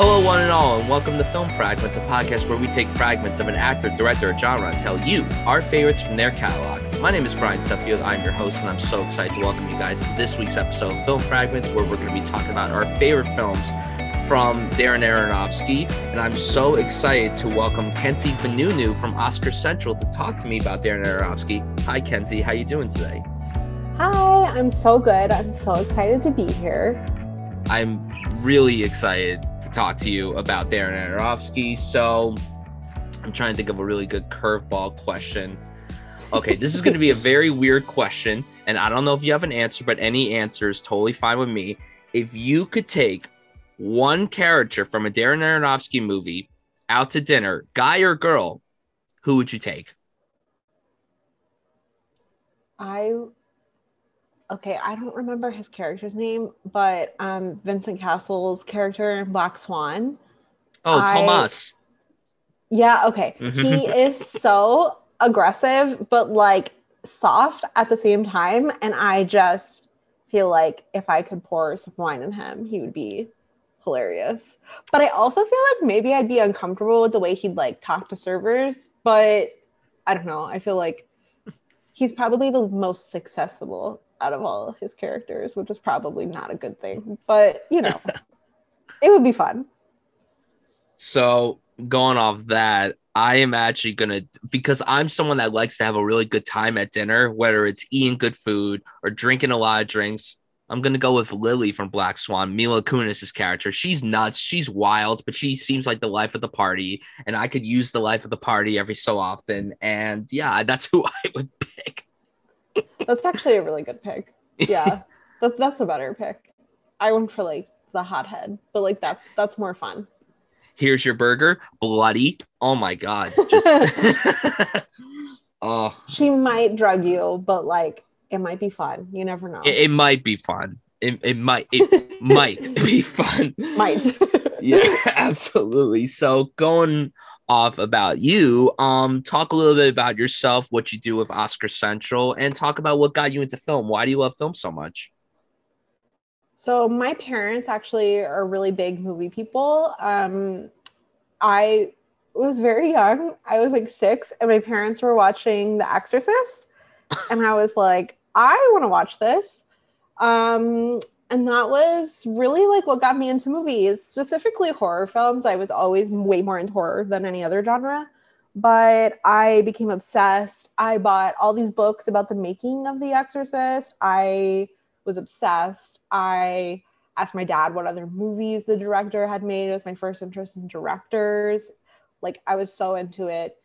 Hello, one and all, and welcome to Film Fragments, a podcast where we take fragments of an actor, director, or genre and tell you our favorites from their catalog. My name is Brian Suffield. I'm your host, and I'm so excited to welcome you guys to this week's episode of Film Fragments, where we're going to be talking about our favorite films from Darren Aronofsky. And I'm so excited to welcome Kenzie Vanunu from Oscar Central to talk to me about Darren Aronofsky. Hi, Kenzie. How you doing today? Hi, I'm so good. I'm so excited to be here. I'm really excited to talk to you about Darren Aronofsky. So I'm trying to think of a really good curveball question. Okay, this is going to be a very weird question, and I don't know if you have an answer, but any answer is totally fine with me. If you could take one character from a Darren Aronofsky movie out to dinner, guy or girl, who would you take? I okay, I don't remember his character's name, but um Vincent Cassel's character in Black Swan. Oh, I- Tomas. Yeah, okay. He is so aggressive, but like soft at the same time. And I just feel like if I could pour some wine in him, he would be hilarious. But I also feel like maybe I'd be uncomfortable with the way he'd like talk to servers. But I don't know. I feel like he's probably the most accessible out of all his characters, which is probably not a good thing. But you know, it would be fun. So going off that, I am actually gonna because I'm someone that likes to have a really good time at dinner, whether it's eating good food or drinking a lot of drinks. I'm gonna go with Lily from Black Swan, Mila Kunis' character. She's nuts, she's wild, but she seems like the life of the party, and I could use the life of the party every so often. And yeah, that's who I would pick. That's actually a really good pick. Yeah, that, that's a better pick. I went for like the hothead, but like that that's more fun. Here's your burger, bloody. Oh my god, just oh, She might drug you, but like it might be fun. You never know. it, it might be fun. It, it might it might be fun. might. yeah, absolutely. So going off about you, um, talk a little bit about yourself, what you do with Oscar Central, and talk about what got you into film. Why do you love film so much? So my parents actually are really big movie people. Um, I was very young. I was like six, and my parents were watching The Exorcist, and I was like, I want to watch this. Um, and that was really like what got me into movies, specifically horror films. I was always way more into horror than any other genre, but I became obsessed. I bought all these books about the making of The Exorcist. I was obsessed. I asked my dad what other movies the director had made. It was my first interest in directors. Like I was so into it.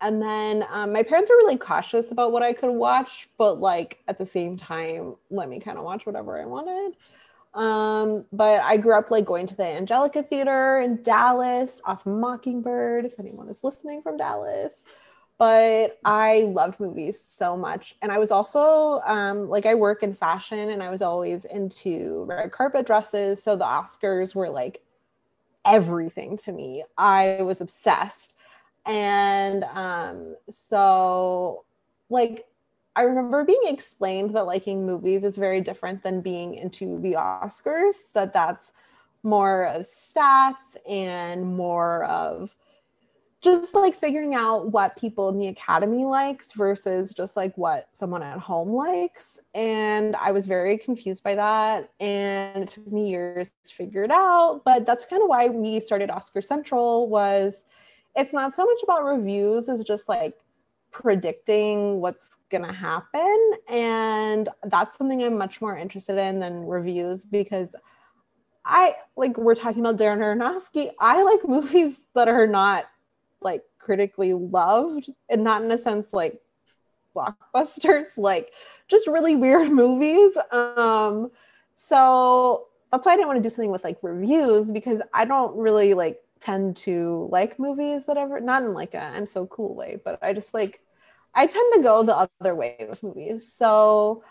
And then um, my parents were really cautious about what I could watch, but like at the same time, let me kind of watch whatever I wanted. Um, but I grew up like going to the Angelika Theater in Dallas off Mockingbird, if anyone is listening from Dallas but I loved movies so much. And I was also um, like, I work in fashion and I was always into red carpet dresses. So the Oscars were like everything to me. I was obsessed. And um, so, like, I remember being explained that liking movies is very different than being into the Oscars, that that's more of stats and more of just like figuring out what people in the academy likes versus just like what someone at home likes. And i was very confused by that and it took me years to figure it out. But that's kind of why we started oscar central was it's not so much about reviews as just like predicting what's gonna happen. And that's something i'm much more interested in than reviews because i like we're talking about darren aronofsky. I like movies that are not like critically loved and not in a sense like blockbusters like just really weird movies. Um so that's why i didn't want to do something with like reviews because i don't really like tend to like movies that ever not in like a i'm so cool way but i just like i tend to go the other way with movies so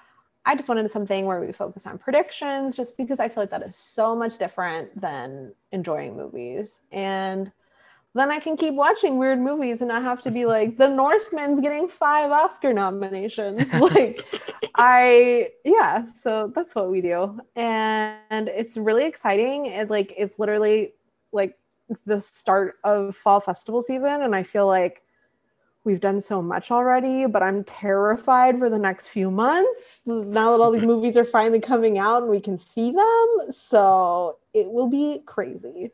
i just wanted something where we focus on predictions just because i feel like that is so much different than enjoying movies and then I can keep watching weird movies and not have to be like the Northman's getting five Oscar nominations. like I yeah, so that's what we do. And it's really exciting. It like it's literally like the start of fall festival season and I feel like we've done so much already, but I'm terrified for the next few months now that all these movies are finally coming out and we can see them. So it will be crazy.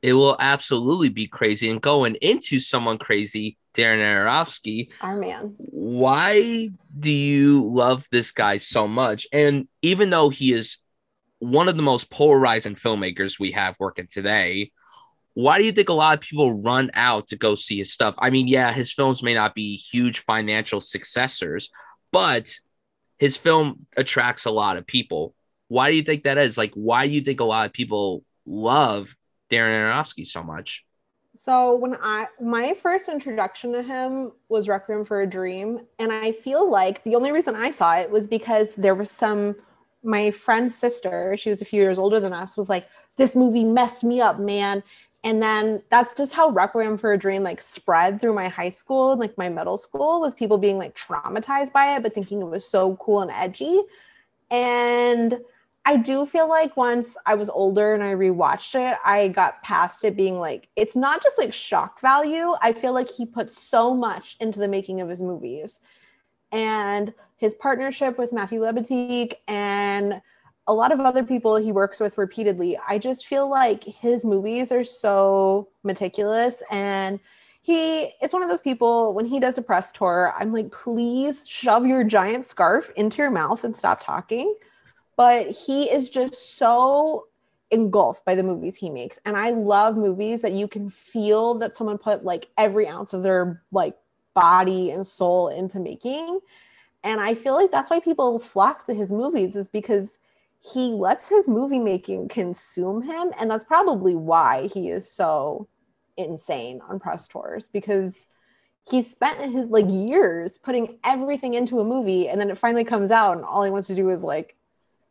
It will absolutely be crazy. And going into someone crazy, Darren Aronofsky, our man. Why do you love this guy so much? And even though he is one of the most polarizing filmmakers we have working today, why do you think a lot of people run out to go see his stuff? I mean, yeah, his films may not be huge financial successors, but his film attracts a lot of people. Why do you think that is? Like, why do you think a lot of people love Darren Aronofsky so much? So when I my first introduction to him was Requiem for a Dream, and I feel like the only reason I saw it was because there was some my friend's sister, she was a few years older than us, was like, "This movie messed me up, man." and then that's just how requiem for a dream like spread through my high school and like my middle school was people being like traumatized by it but thinking it was so cool and edgy. And i do feel like once i was older and i rewatched it i got past it being like it's not just like shock value. I feel like he put so much into the making of his movies and his partnership with matthew libatique and a lot of other people he works with repeatedly. I just feel like his movies are so meticulous and he is one of those people when he does a press tour, I'm like, please shove your giant scarf into your mouth and stop talking. But he is just so engulfed by the movies he makes. And I love movies that you can feel that someone put like every ounce of their like body and soul into making. And I feel like that's why people flock to his movies is because he lets his movie making consume him and that's probably why he is so insane on press tours because he spent his like years putting everything into a movie and then it finally comes out and all he wants to do is like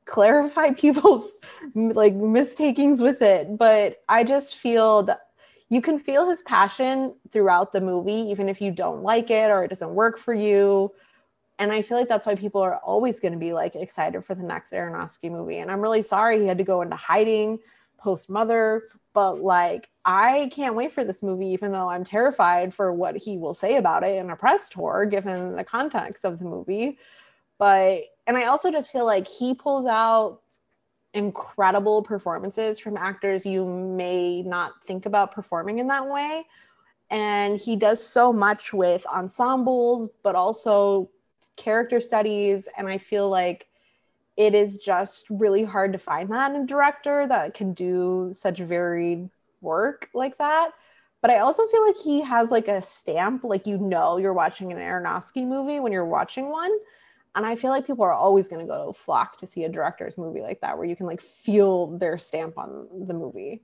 clarify people's like mistakings with it but i just feel that you can feel his passion throughout the movie even if you don't like it or it doesn't work for you and I feel like that's why people are always going to be like excited for the next Aronofsky movie. And I'm really sorry he had to go into hiding post Mother, but like I can't wait for this movie, even though I'm terrified for what he will say about it in a press tour, given the context of the movie. But and I also just feel like he pulls out incredible performances from actors you may not think about performing in that way. And he does so much with ensembles, but also character studies. And i feel like it is just really hard to find that in a director that can do such varied work like that. But i also feel like he has like a stamp. Like you know you're watching an aronofsky movie when you're watching one and i feel like people are always going to go to flock to see a director's movie like that where you can like feel their stamp on the movie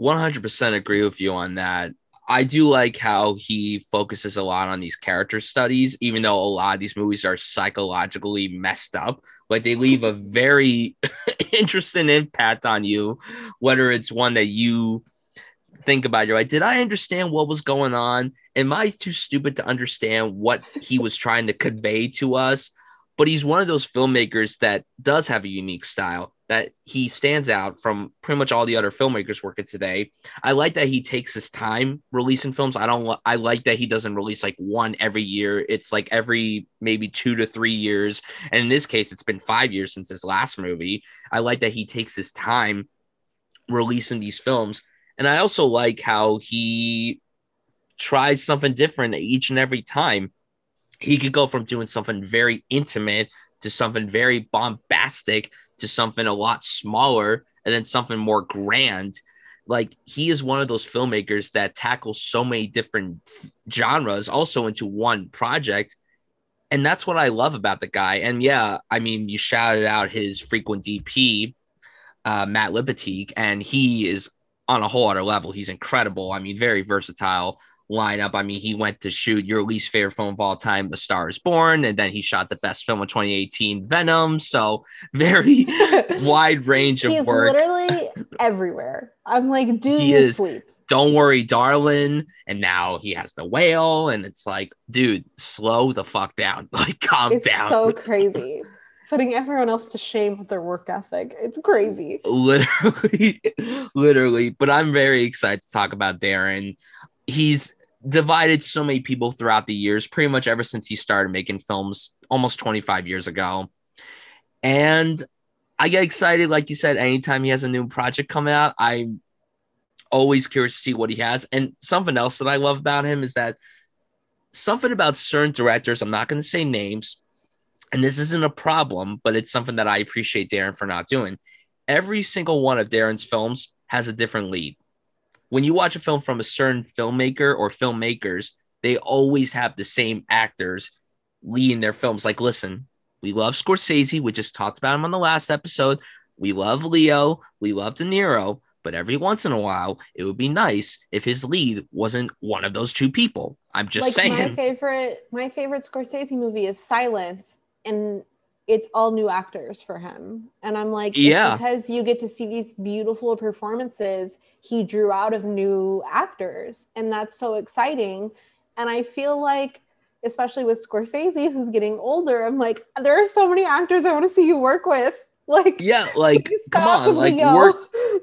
100% agree with you on that I do like how he focuses a lot on these character studies, even though a lot of these movies are psychologically messed up. Like they leave a very interesting impact on you, whether it's one that you think about. You're like, did I understand what was going on? Am I too stupid to understand what he was trying to convey to us? But he's one of those filmmakers that does have a unique style that he stands out from pretty much all the other filmmakers working today. I like that he takes his time releasing films. I don't I like that he doesn't release like one every year. It's like every maybe 2 to 3 years. And in this case it's been 5 years since his last movie. I like that he takes his time releasing these films. And I also like how he tries something different each and every time. He could go from doing something very intimate to something very bombastic to something a lot smaller and then something more grand. Like he is one of those filmmakers that tackles so many different genres also into one project. And that's what I love about the guy. And yeah, I mean, you shouted out his frequent DP, uh, Matt Libatique, and he is on a whole other level. He's incredible. I mean, very versatile lineup. I mean, he went to shoot your least favorite film of all time, The Star is Born, and then he shot the best film of 2018, Venom. So very wide range of He's work. literally everywhere. I'm like, dude, he is, sleep. Don't worry, darling. And now he has the whale, and it's like, dude, slow the fuck down. Like, calm it's down. So crazy. putting everyone else to shame with their work ethic. It's crazy. Literally, literally. But I'm very excited to talk about Darren. He's divided so many people throughout the years, pretty much ever since he started making films almost 25 years ago. And I get excited, like you said, anytime he has a new project coming out. I'm always curious to see what he has. And something else that I love about him is that something about certain directors, I'm not going to say names, and this isn't a problem, but it's something that I appreciate Darren for not doing. Every single one of Darren's films has a different lead. When you watch a film from a certain filmmaker or filmmakers, they always have the same actors leading their films. Like, listen, we love Scorsese. We just talked about him on the last episode. We love Leo. We love De Niro. But every once in a while, it would be nice if his lead wasn't one of those two people. I'm just like saying. My favorite, my favorite Scorsese movie is Silence, and it's all new actors for him. And I'm like, yeah, because you get to see these beautiful performances he drew out of new actors, and that's so exciting. And I feel like, especially with Scorsese, who's getting older, I'm like, there are so many actors I want to see you work with. Like, yeah, like, come on, like, work,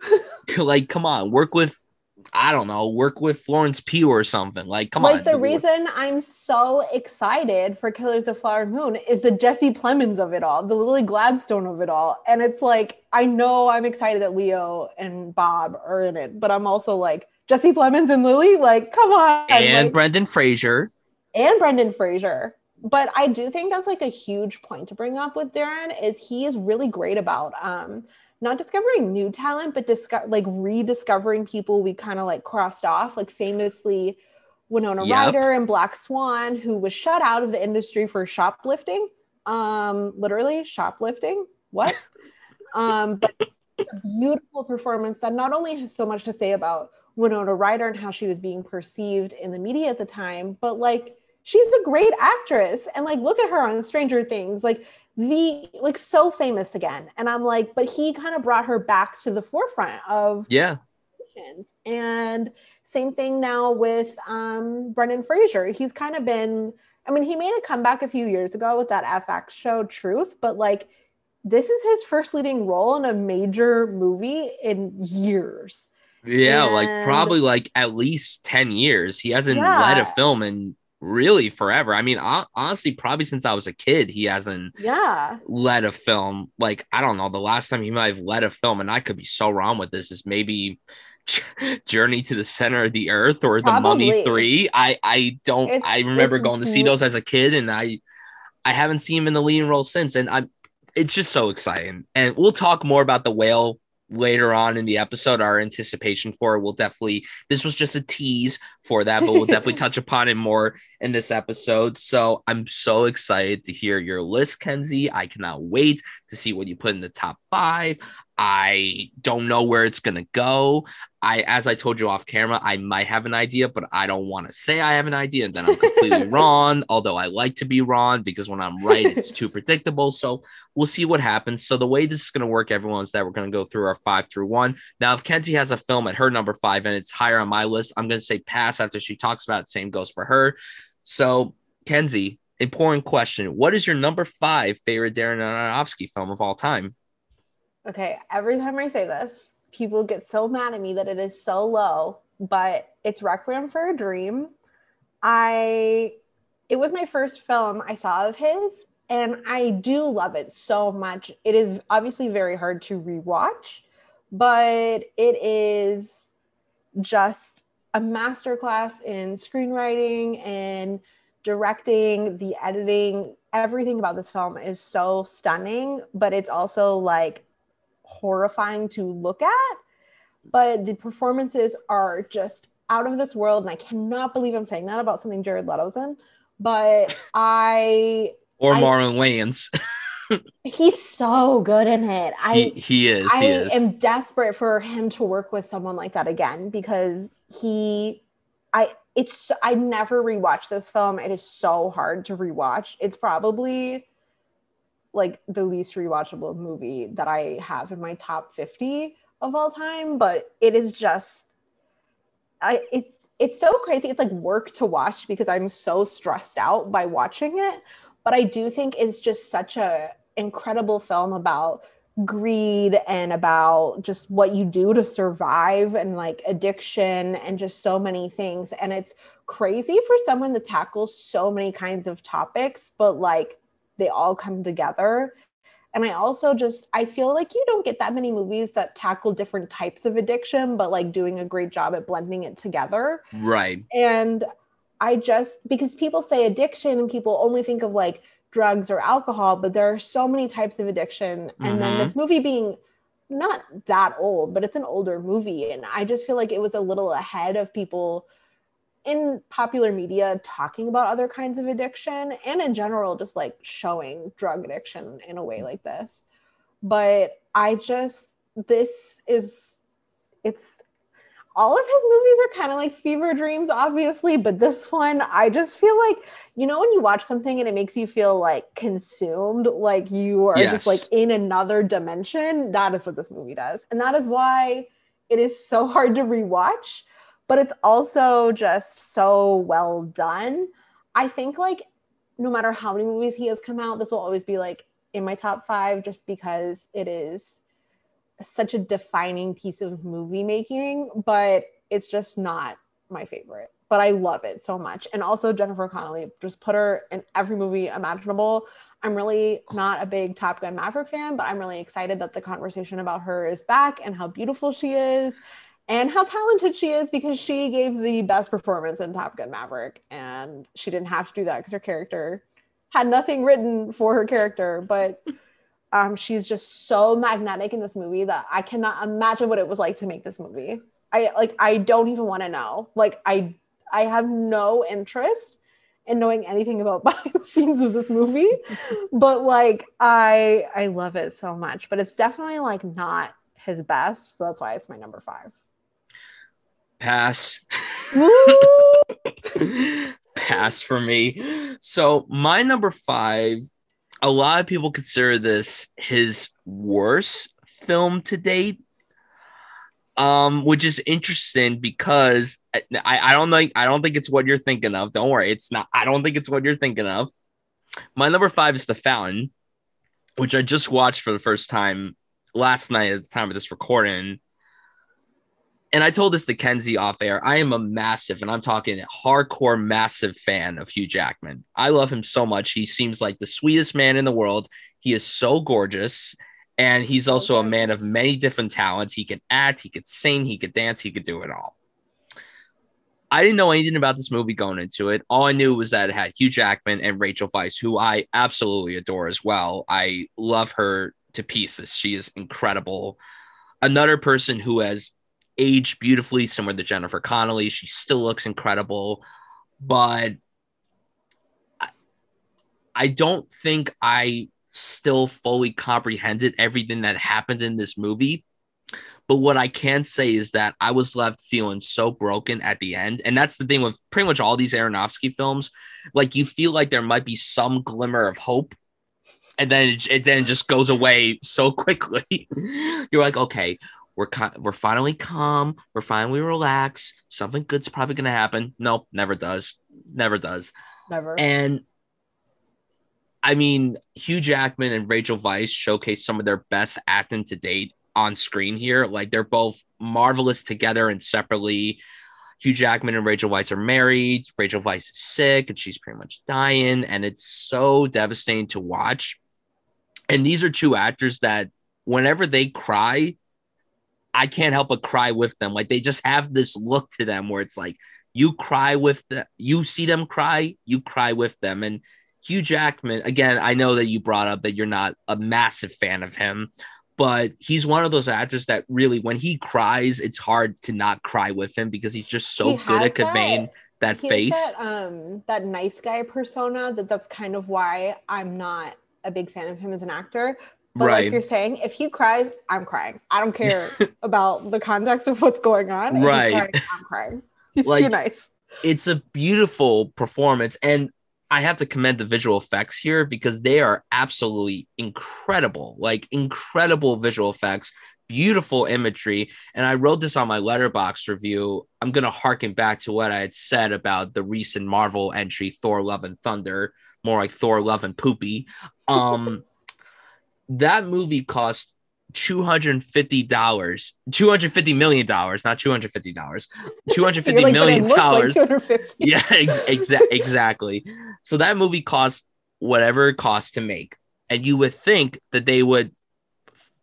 like, come on, work with I don't know, work with Florence Pugh or something. Like, come like on. Like the reason I'm so excited for Killers of the Flower Moon is the Jesse Plemons of it all, the Lily Gladstone of it all. And it's like, I know I'm excited that Leo and Bob are in it, but I'm also like, Jesse Plemons and Lily, like, come on. And like, Brendan Fraser. And Brendan Fraser. But I do think that's like a huge point to bring up with Darren is he is really great about um not discovering new talent, but disco- like rediscovering people we kind of like crossed off, like famously Winona yep. Ryder and Black Swan, who was shut out of the industry for shoplifting. Um, literally shoplifting. What? um, but a beautiful performance that not only has so much to say about Winona Ryder and how she was being perceived in the media at the time, but like she's a great actress. And like look at her on Stranger Things. Like the like so famous again and i'm like but he kind of brought her back to the forefront of yeah and same thing now with um brendan fraser he's kind of been i mean he made a comeback a few years ago with that fx show Trust but like this is his first leading role in a major movie in years yeah and, like probably like at least 10 years he hasn't yeah. led a film in really forever. I mean, honestly, probably since I was a kid, he hasn't yeah led a film. Like I don't know, the last time he might have led a film, and I could be so wrong with this, is maybe Journey to the Center of the Earth or The Mummy Three. I I don't. It's, I remember going to see those as a kid, and I I haven't seen him in the leading role since, and I. It's just so exciting, and we'll talk more about the whale later on in the episode our anticipation for it will definitely this was just a tease for that but we'll definitely touch upon it more in this episode. So i'm so excited to hear your list kenzie. I cannot wait to see what you put in the top five. I don't know where it's going to go. I, as I told you off camera, I might have an idea, but I don't want to say I have an idea and then I'm completely wrong. Although I like to be wrong because when I'm right, it's too predictable. So we'll see what happens. So the way this is going to work, everyone, is that we're going to go through our five through one. Now, if Kenzie has a film at her number five and it's higher on my list, I'm going to say pass after she talks about it. Same goes for her. So, Kenzie, important question. What is your number five favorite Darren Aronofsky film of all time? Okay, every time I say this, people get so mad at me that it is so low, but it's Requiem for a Dream. I it was my first film I saw of his and I do love it so much. It is obviously very hard to rewatch, but it is just a masterclass in screenwriting and directing, the editing, everything about this film is so stunning, but it's also like horrifying to look at, but the performances are just out of this world. And I cannot believe I'm saying that about something Jared Leto's in, but I or Marlon Wayans. he's so good in it. I he, he is. I he is. am desperate for him to work with someone like that again because he I it's I never rewatched this film. It is so hard to rewatch. It's probably like the least rewatchable movie that I have in my top 50 of all time, but it is just I it's it's so crazy. It's like work to watch because I'm so stressed out by watching it. But I do think it's just such a incredible film about greed and about just what you do to survive and like addiction and just so many things and it's crazy for someone to tackle so many kinds of topics but like they all come together and i also just i feel like you don't get that many movies that tackle different types of addiction but like doing a great job at blending it together right and i just because people say addiction and people only think of like drugs or alcohol, but there are so many types of addiction. And mm-hmm. then this movie being not that old, but it's an older movie. And I just feel like it was a little ahead of people in popular media talking about other kinds of addiction and in general, just like showing drug addiction in a way like this. But I just, this is, it's all of his movies are kind of like fever dreams, obviously, but this one, I just feel like, you know, when you watch something and it makes you feel like consumed, like you are yes. just like in another dimension, that is what this movie does. And that is why it is so hard to rewatch, but it's also just so well done. I think, like, no matter how many movies he has come out, this will always be like in my top five just because it is such a defining piece of movie making, but it's just not my favorite. But I love it so much. And also Jennifer Connelly, just put her in every movie imaginable. I'm really not a big Top Gun Maverick fan, but I'm really excited that the conversation about her is back and how beautiful she is and how talented she is because she gave the best performance in Top Gun Maverick. And she didn't have to do that because her character had nothing written for her character. But um, she's just so magnetic in this movie that I cannot imagine what it was like to make this movie. I like I don't even want to know. Like I I have no interest in knowing anything about behind the scenes of this movie, but like I I love it so much. But it's definitely like not his best, so that's why it's my number five. Pass. Pass for me. So my number five a lot of people consider this his worst film to date um which is interesting because I, I don't think i don't think it's what you're thinking of don't worry it's not i don't think it's what you're thinking of my number five is the fountain which i just watched for the first time last night at the time of this recording and I told this to Kenzie off air. I am a massive, and I'm talking hardcore, massive fan of Hugh Jackman. I love him so much. He seems like the sweetest man in the world. He is so gorgeous. And he's also a man of many different talents. He can act, he could sing, he could dance, he could do it all. I didn't know anything about this movie going into it. All I knew was that it had Hugh Jackman and Rachel Weisz, who I absolutely adore as well. I love her to pieces. She is incredible. Another person who has aged beautifully, similar to Jennifer Connelly. She still looks incredible, but I, I don't think I still fully comprehended everything that happened in this movie. But what I can say is that I was left feeling so broken at the end. And that's the thing with pretty much all these Aronofsky films. Like you feel like there might be some glimmer of hope. And then it, it then just goes away so quickly. You're like, okay, we're we're finally calm. We're finally relaxed. Something good's probably gonna happen. Nope, never does. Never does. Never. And I mean, Hugh Jackman and Rachel Weisz showcase some of their best acting to date on screen here. Like they're both marvelous together and separately. Hugh Jackman and Rachel Weisz are married. Rachel Weisz is sick and she's pretty much dying, and it's so devastating to watch. And these are two actors that, whenever they cry, I can't help but cry with them. Like they just have this look to them where it's like you cry with them, you see them cry, you cry with them. And Hugh Jackman, again, I know that you brought up that you're not a massive fan of him, but he's one of those actors that really, when he cries, it's hard to not cry with him because he's just so he good at conveying that, that face. That, um, that nice guy persona. That that's kind of why I'm not a big fan of him as an actor. But right. like you're saying, if he cries, I'm crying. I don't care about the context of what's going on. If right. Crying, I'm crying. He's like, too nice. It's a beautiful performance. And I have to commend the visual effects here because they are absolutely incredible. Like incredible visual effects, beautiful imagery. And I wrote this on my Letterboxd review. I'm gonna harken back to what I had said about the recent Marvel entry, Thor Love and Thunder, more like Thor Love and Poopy. Um that movie cost $250 $250 million not $250 $250 like, million "But it looked like 250. yeah ex- exa- exactly. So that movie cost whatever it cost to make. And you would think that they would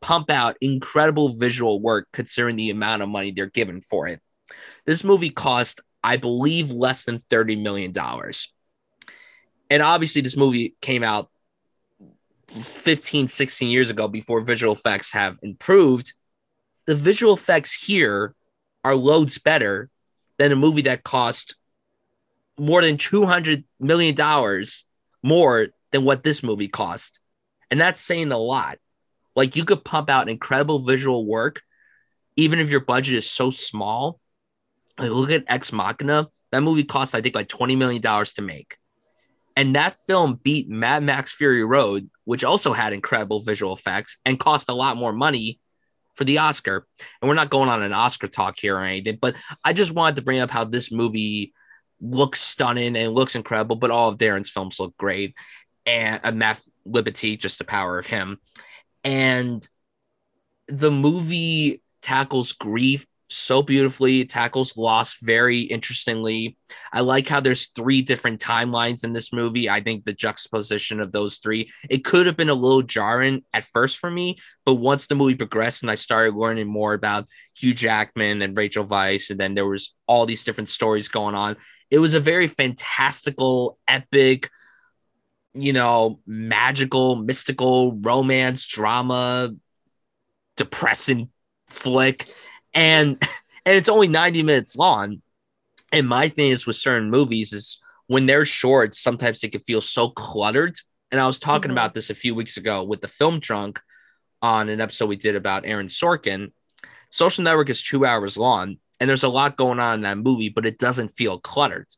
pump out incredible visual work considering the amount of money they're given for it. This movie cost i believe less than 30 million dollars. And obviously this movie came out 15 16 years ago before visual effects have improved the visual effects here are loads better than a movie that cost more than 200 million dollars more than what this movie cost. And that's saying a lot. Like you could pump out incredible visual work even if your budget is so small. Like look at ex machina. That movie cost i think like 20 million dollars to make and that film beat mad max fury road which also had incredible visual effects and cost a lot more money for the oscar. And we're not going on an oscar talk here or anything but i just wanted to bring up how this movie looks stunning and looks incredible but all of darren's films look great. And uh, Matt Libatique just the power of him. And the movie tackles grief so beautifully, tackles loss very interestingly. I like how there's three different timelines in this movie. I think the juxtaposition of those three, it could have been a little jarring at first for me, but once the movie progressed and I started learning more about Hugh Jackman and Rachel Weisz, and then there was all these different stories going on, it was a very fantastical, epic, you know, magical, mystical romance, drama, depressing flick. And and it's only 90 minutes long. And my thing is with certain movies is when they're short, sometimes they can feel so cluttered. And I was talking Mhm. about this a few weeks ago with the film trunk on an episode we did about Aaron Sorkin. Social Network is two hours long, and there's a lot going on in that movie, but it doesn't feel cluttered.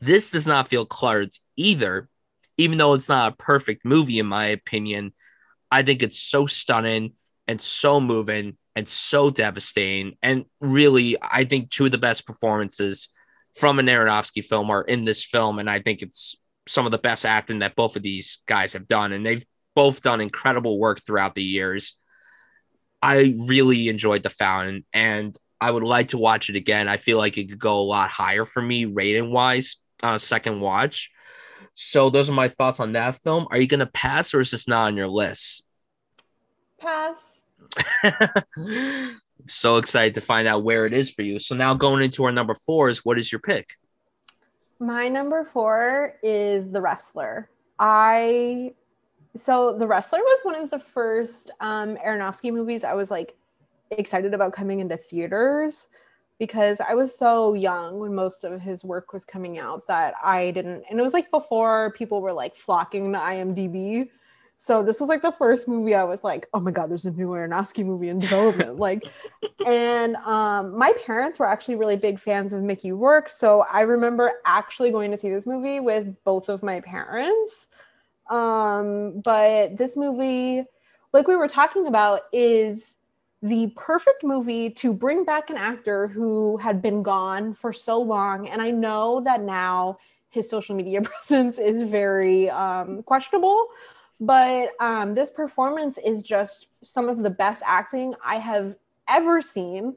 This does not feel cluttered either, even though it's not a perfect movie, in my opinion. I think it's so stunning and so moving and so devastating. And really, I think two of the best performances from an Aronofsky film are in this film. And I think it's some of the best acting that both of these guys have done. And they've both done incredible work throughout the years. I really enjoyed The Fountain and I would like to watch it again. I feel like it could go a lot higher for me rating wise on uh, a second watch. So those are my thoughts on that film. Are you going to pass or is this not on your list? Pass. so excited to find out where it is for you. So now going into our number four is what is your pick? My number four is The Wrestler. I so The Wrestler was one of the first um, Aronofsky movies I was like excited about coming into theaters because I was so young when most of his work was coming out that I didn't, and it was like before people were like flocking to IMDb. So this was like the first movie I was like, oh my god, there's a new Aronofsky movie in development. like, and um, my parents were actually really big fans of Mickey Rourke, so I remember actually going to see this movie with both of my parents. Um, but this movie, like we were talking about, is the perfect movie to bring back an actor who had been gone for so long. And I know that now his social media presence is very um, questionable, but um, this performance is just some of the best acting I have ever seen.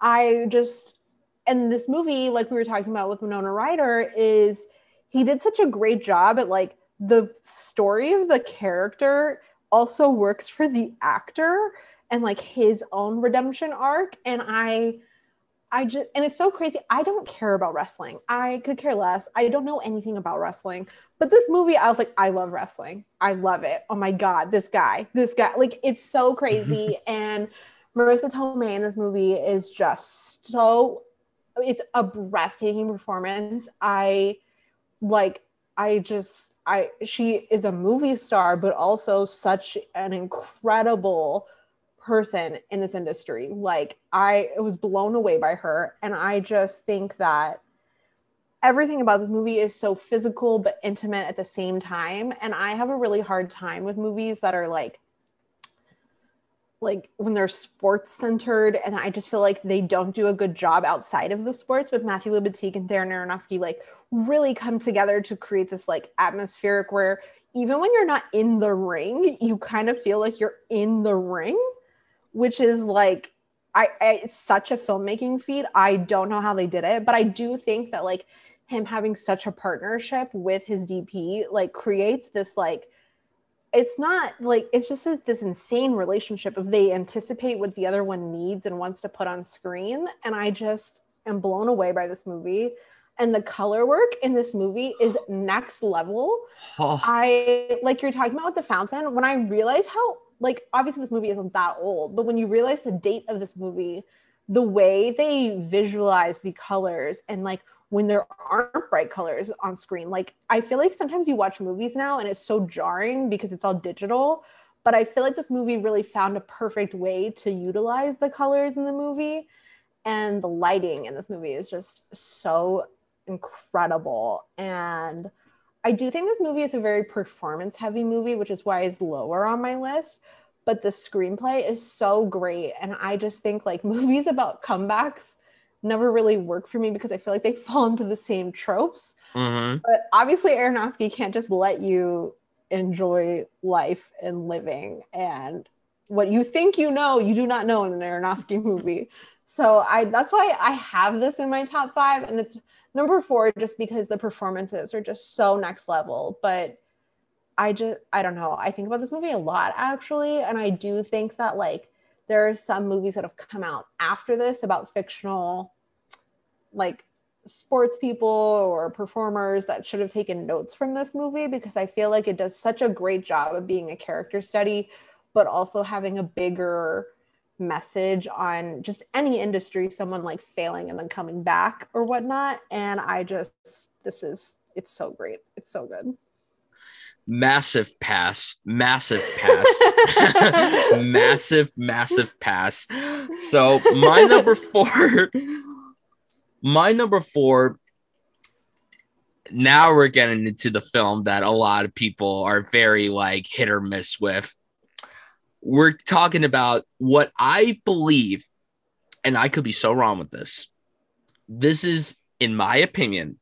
I just, and this movie, like we were talking about with Winona Ryder, is he did such a great job at like the story of the character also works for the actor and like his own redemption arc and i i just and it's so crazy i don't care about wrestling. I could care less. I don't know anything about wrestling but this movie i was like i love wrestling. I love it. Oh my god this guy this guy like it's so crazy. And marisa tomei in this movie is just so it's a breathtaking performance. I like i just i she is a movie star but also such an incredible person in this industry. Like I was blown away by her. And I just think that everything about this movie is so physical but intimate at the same time. And I have a really hard time with movies that are like like when they're sports centered and I just feel like they don't do a good job outside of the sports but Matthew Libatique and Darren Aronofsky like really come together to create this like atmospheric where even when you're not in the ring, you kind of feel like you're in the ring, which is like I, I it's such a filmmaking feat. I don't know how they did it, but I do think that like him having such a partnership with his DP like creates this like it's not like it's just this insane relationship if they anticipate what the other one needs and wants to put on screen and i just am blown away by this movie and the color work in this movie is next level oh. i like you're talking about with the fountain when i realize how like obviously this movie isn't that old but when you realize the date of this movie the way they visualize the colors and like when there aren't bright colors on screen. Like I feel like sometimes you watch movies now and it's so jarring because it's all digital, but I feel like this movie really found a perfect way to utilize the colors in the movie and the lighting in this movie is just so incredible and I do think this movie is a very performance heavy movie, which is why it's lower on my list. But the screenplay is so great. And I just think like movies about comebacks never really work for me because I feel like they fall into the same tropes. Mm-hmm. But obviously, Aronofsky can't just let you enjoy life and living. And what you think you know, you do not know in an Aronofsky movie. So I that's why I have this in my top five, and it's number four just because the performances are just so next level. But I just I don't know. I think about this movie a lot actually, and I do think that like there are some movies that have come out after this about fictional like sports people or performers that should have taken notes from this movie because I feel like it does such a great job of being a character study, but also having a bigger message on just any industry, someone like failing and then coming back or whatnot. And I just, this is, it's so great. It's so good massive pass, massive pass, massive, massive pass. So my number four, my number four. Now we're getting into the film that a lot of people are very like hit or miss with. We're talking about what I believe, and I could be so wrong with this. This is, in my opinion,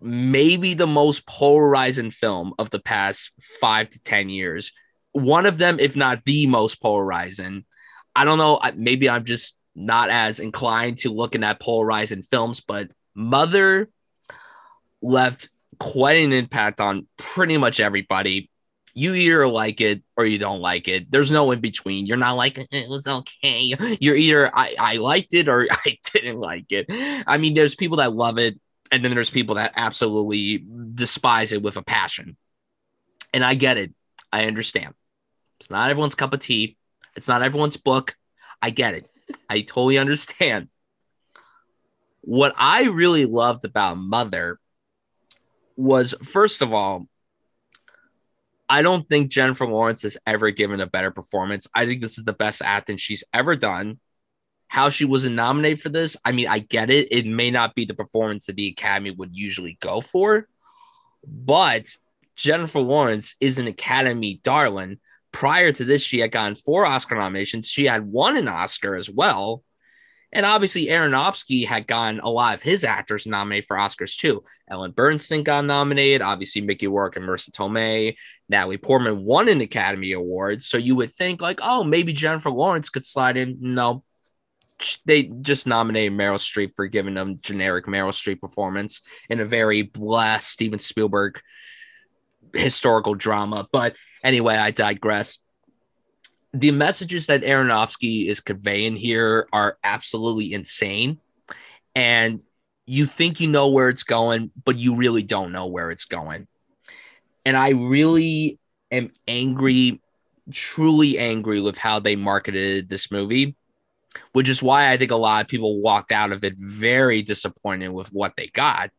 maybe the most polarizing film of the past five to 10 years. One of them, if not the most polarizing. I don't know. Maybe I'm just not as inclined to looking at polarizing films, but Mother left quite an impact on pretty much everybody. You either like it or you don't like it. There's no in between. You're not like eh, it was okay. You're either I, I liked it or I didn't like it. I mean, there's people that love it and then there's people that absolutely despise it with a passion. And I get it. I understand. It's not everyone's cup of tea. It's not everyone's book. I get it. I totally understand. What I really loved about Mother was, first of all, I don't think Jennifer Lawrence has ever given a better performance. I think this is the best acting she's ever done how she wasn't nominated for this. I mean, I get it. It may not be the performance that the Academy would usually go for, but Jennifer Lawrence is an Academy darling. Prior to this, she had gotten four Oscar nominations. She had won an Oscar as well. And obviously, Aronofsky had gotten a lot of his actors nominated for Oscars too. Ellen Burstyn got nominated. Obviously, Mickey Rourke and Marisa Tomei. Natalie Portman won an Academy Award. So you would think, like, oh, maybe Jennifer Lawrence could slide in. No, they just nominated Meryl Streep for giving them generic Meryl Streep performance in a very blessed Steven Spielberg historical drama. But anyway, I digress. The messages that Aronofsky is conveying here are absolutely insane. And you think you know where it's going, but you really don't know where it's going. And I really am angry, truly angry with how they marketed this movie which is why I think a lot of people walked out of it very disappointed with what they got.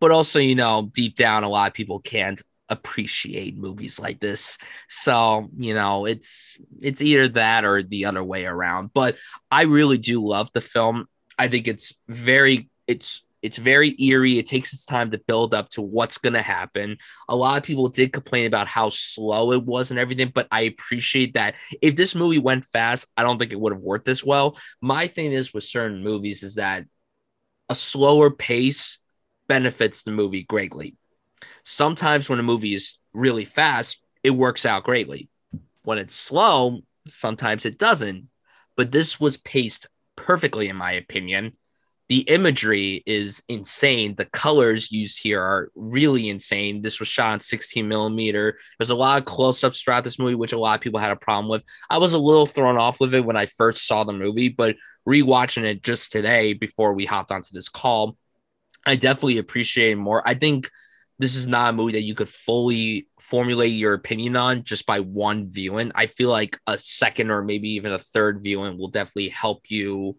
But also, you know, deep down, a lot of people can't appreciate movies like this. So, you know, it's it's either that or the other way around. But I really do love the film. I think it's very it's it's very eerie. It takes its time to build up to what's going to happen. A lot of people did complain about how slow it was and everything, but I appreciate that. If this movie went fast, I don't think it would have worked this well. My thing is with certain movies is that a slower pace benefits the movie greatly. Sometimes when a movie is really fast, it works out greatly. When it's slow, sometimes it doesn't. But this was paced perfectly, in my opinion. The imagery is insane. The colors used here are really insane. This was shot on 16 millimeter. There's a lot of close ups throughout this movie, which a lot of people had a problem with. I was a little thrown off with it when I first saw the movie, but rewatching it just today before we hopped onto this call, I definitely appreciate more. I think this is not a movie that you could fully formulate your opinion on just by one viewing. I feel like a second or maybe even a third viewing will definitely help you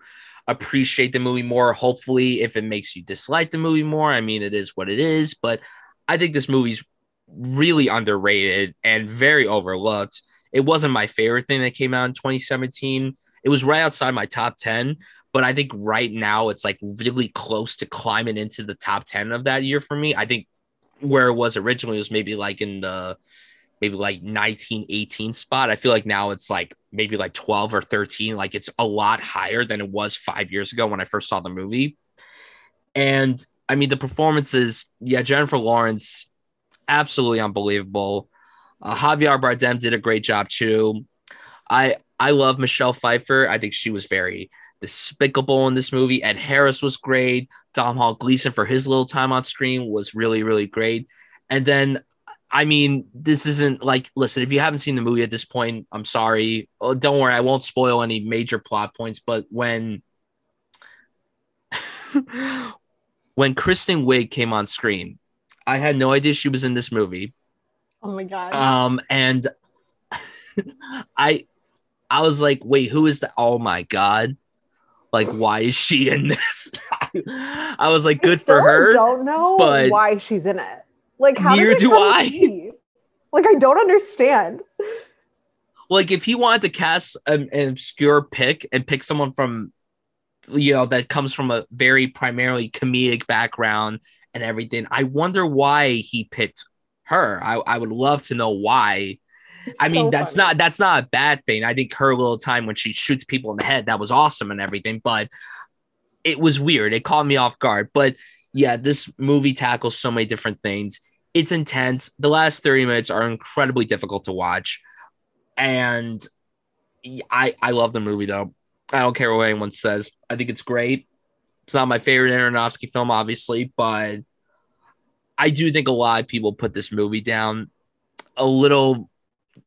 appreciate the movie more. Hopefully, if it makes you dislike the movie more, I mean, it is what it is. But I think this movie's really underrated and very overlooked. It wasn't my favorite thing that came out in 2017. It was right outside my top 10, but I think right now it's like really close to climbing into the top 10 of that year for me. I think where it was originally was maybe like in the maybe like 19 18 spot. I feel like now it's like maybe like 12 or 13 like it's a lot higher than it was five years ago when i first saw the movie. And i mean the performances yeah jennifer lawrence absolutely unbelievable. Uh, javier bardem did a great job too. I i love michelle pfeiffer. I think she was very despicable in this movie. Ed Harris was great. Domhnall Gleeson for his little time on screen was really, really great. And then, I mean, this isn't like, listen, if you haven't seen the movie at this point, I'm sorry. Oh, don't worry, I won't spoil any major plot points. But when when Kristen Wiig came on screen, I had no idea she was in this movie. Oh my god. Um, and I I was like, wait, who is that? Oh my god like why is she in this? I was like good for her I don't know but why she's in it. Like how near do i. like i don't understand. Like if he wanted to cast an, an obscure pick and pick someone from you know that comes from a very primarily comedic background and everything i wonder why he picked her. I, I would love to know why I mean, so that's funny. not that's not a bad thing. I think her little time when she shoots people in the head that was awesome and everything, but it was weird. It caught me off guard. But yeah, this movie tackles so many different things. It's intense. The last 30 minutes are incredibly difficult to watch. And I I love the movie though. I don't care what anyone says. I think it's great. It's not my favorite Aronofsky film, obviously, but I do think a lot of people put this movie down a little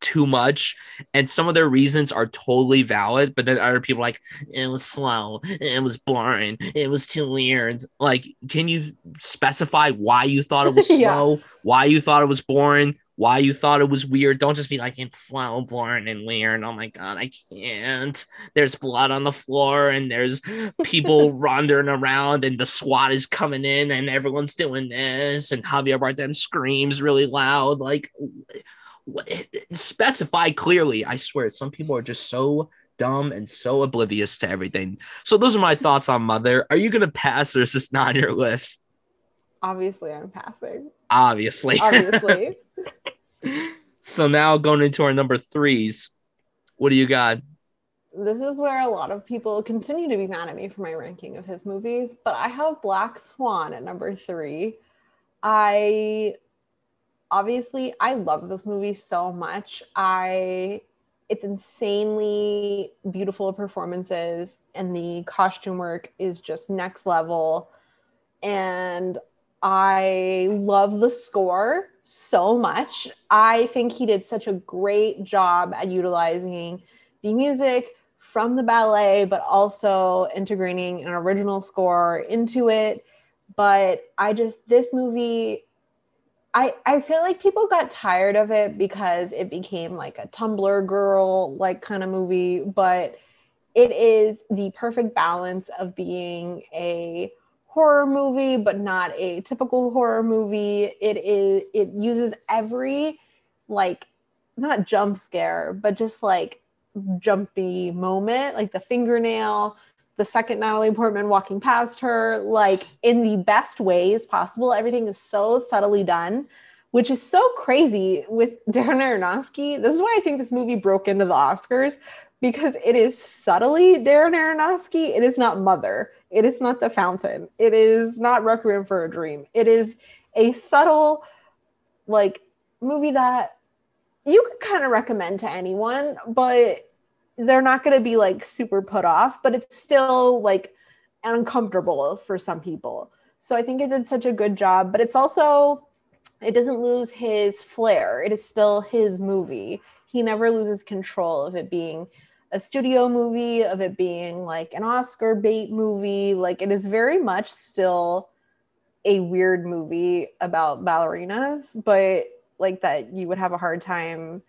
too much and some of their reasons are totally valid but then other people like it was slow it was boring it was too weird. Like can you specify why you thought it was slow yeah. why you thought it was boring why you thought it was weird? Don't just be like it's slow boring and weird. Oh my god i can't. There's blood on the floor and there's people wandering around and the swat is coming in and everyone's doing this and javier bardem screams really loud. Like specify clearly. I swear, some people are just so dumb and so oblivious to everything. So those are my thoughts on Mother. Are you gonna pass, or is this not on your list? Obviously, I'm passing. Obviously. Obviously. so now going into our number threes, what do you got? This is where a lot of people continue to be mad at me for my ranking of his movies, but I have Black Swan at number three. I obviously I love this movie so much. I it's insanely beautiful performances and the costume work is just next level and I love the score so much. I think he did such a great job at utilizing the music from the ballet, but also integrating an original score into it. But I just, this movie I, I feel like people got tired of it because it became like a Tumblr girl like kind of movie, but it is the perfect balance of being a horror movie but not a typical horror movie. It is it uses every like not jump scare, but just like jumpy moment, like the fingernail, the second Natalie Portman walking past her, like in the best ways possible. Everything is so subtly done, which is so crazy with Darren Aronofsky. This is why I think this movie broke into the Oscars because it is subtly Darren Aronofsky. It is not Mother. It is not The Fountain. It is not Requiem for a Dream. It is a subtle like movie that you could kind of recommend to anyone, but they're not going to be like super put off, but it's still like uncomfortable for some people. So I think it did such a good job, but it's also it doesn't lose his flair. It is still his movie. He never loses control of it being a studio movie, of it being like an Oscar bait movie. Like it is very much still a weird movie about ballerinas, but like that you would have a hard time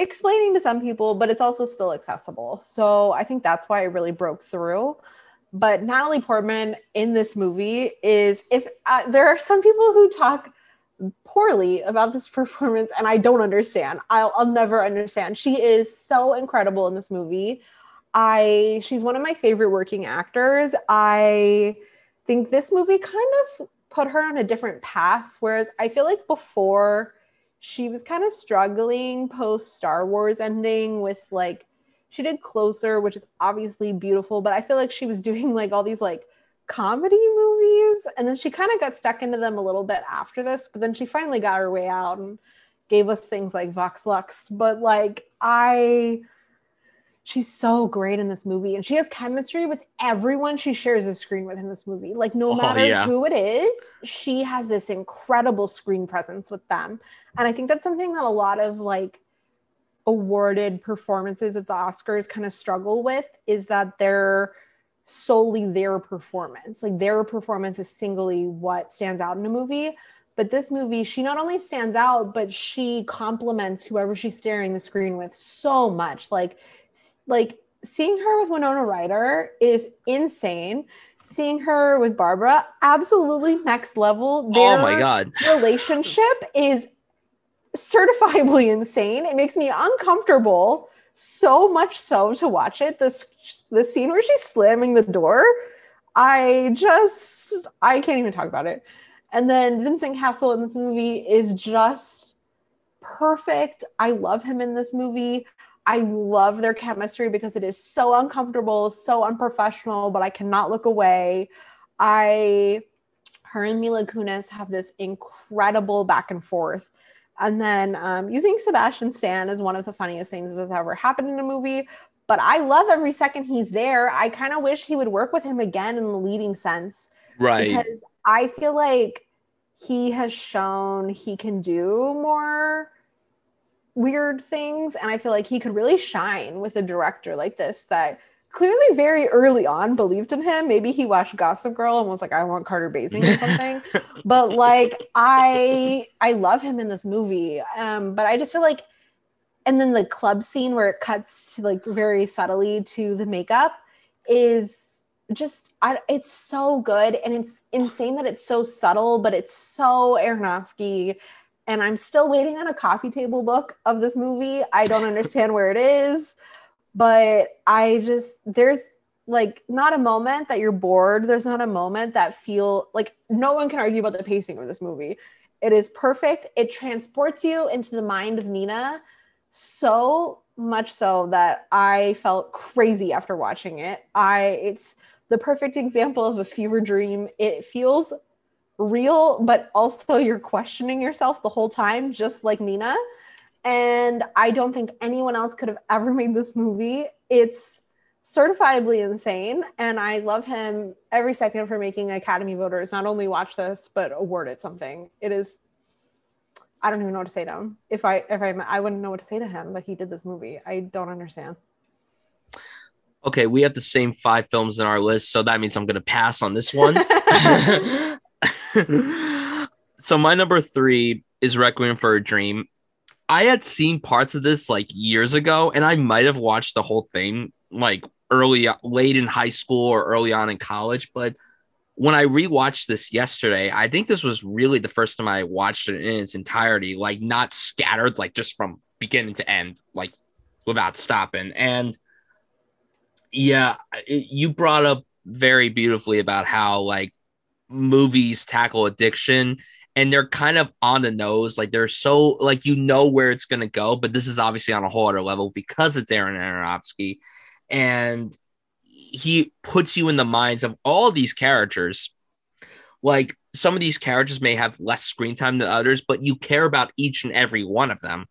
explaining to some people, but it's also still accessible. So I think that's why it really broke through. But Natalie Portman in this movie is if uh, there are some people who talk poorly about this performance and I don't understand. I'll, I'll never understand. She is so incredible in this movie. I she's one of my favorite working actors. I think this movie kind of put her on a different path whereas I feel like before she was kind of struggling post Star Wars ending with like she did Closer, which is obviously beautiful, but I feel like she was doing like all these like comedy movies and then she kind of got stuck into them a little bit after this, but then she finally got her way out and gave us things like Vox Lux, but like I she's so great in this movie and she has chemistry with everyone she shares the screen with in this movie like no oh, matter yeah. who it is she has this incredible screen presence with them and i think that's something that a lot of like awarded performances at the oscars kind of struggle with is that they're solely their performance like their performance is singly what stands out in a movie but this movie she not only stands out but she complements whoever she's staring the screen with so much like like seeing her with Winona Ryder is insane. Seeing her with Barbara, absolutely next level. Their oh my god, relationship is certifiably insane. It makes me uncomfortable so much so to watch it. This the scene where she's slamming the door, I just I can't even talk about it. And then Vincent Cassel in this movie is just perfect. I love him in this movie. I love their chemistry because it is so uncomfortable, so unprofessional, but I cannot look away. I, her and Mila Kunis have this incredible back and forth. And then um, using Sebastian Stan is one of the funniest things that's ever happened in a movie. But I love every second he's there. I kind of wish he would work with him again in the leading sense. Right. Because I feel like he has shown he can do more weird things and i feel like he could really shine with a director like this that clearly very early on believed in him. Maybe he watched gossip girl and was like i want carter Baizen or something. But like i i love him in this movie um but i just feel like and then the club scene where it cuts to like very subtly to the makeup is just I, it's so good and it's insane that it's so subtle but it's so aronofsky. And I'm still waiting on a coffee table book of this movie. I don't understand where it is, but I just there's like not a moment that you're bored. There's not a moment that feel like no one can argue about the pacing of this movie. It is perfect. It transports you into the mind of Nina so much so that I felt crazy after watching it. I it's the perfect example of a fever dream. It feels real, but also you're questioning yourself the whole time, just like Nina. And I don't think anyone else could have ever made this movie. It's certifiably insane. And I love him every second for making Academy voters not only watch this, but award it something. It is I don't even know what to say to him. If I if I I wouldn't know what to say to him that he did this movie. I don't understand. Okay, we have the same five films in our list, so that means I'm gonna pass on this one. so my number three is Requiem for a Dream. I had seen parts of this like years ago, and I might have watched the whole thing like early, late in high school or early on in college. But when I rewatched this yesterday, I think this was really the first time I watched it in its entirety, like not scattered, like just from beginning to end, like without stopping. And yeah, it, you brought up very beautifully about how like movies tackle addiction and they're kind of on the nose. Like they're so like you know where it's gonna go, but this is obviously on a whole other level because it's Aaron Aronofsky, and he puts you in the minds of all these characters. Like some of these characters may have less screen time than others, but you care about each and every one of them.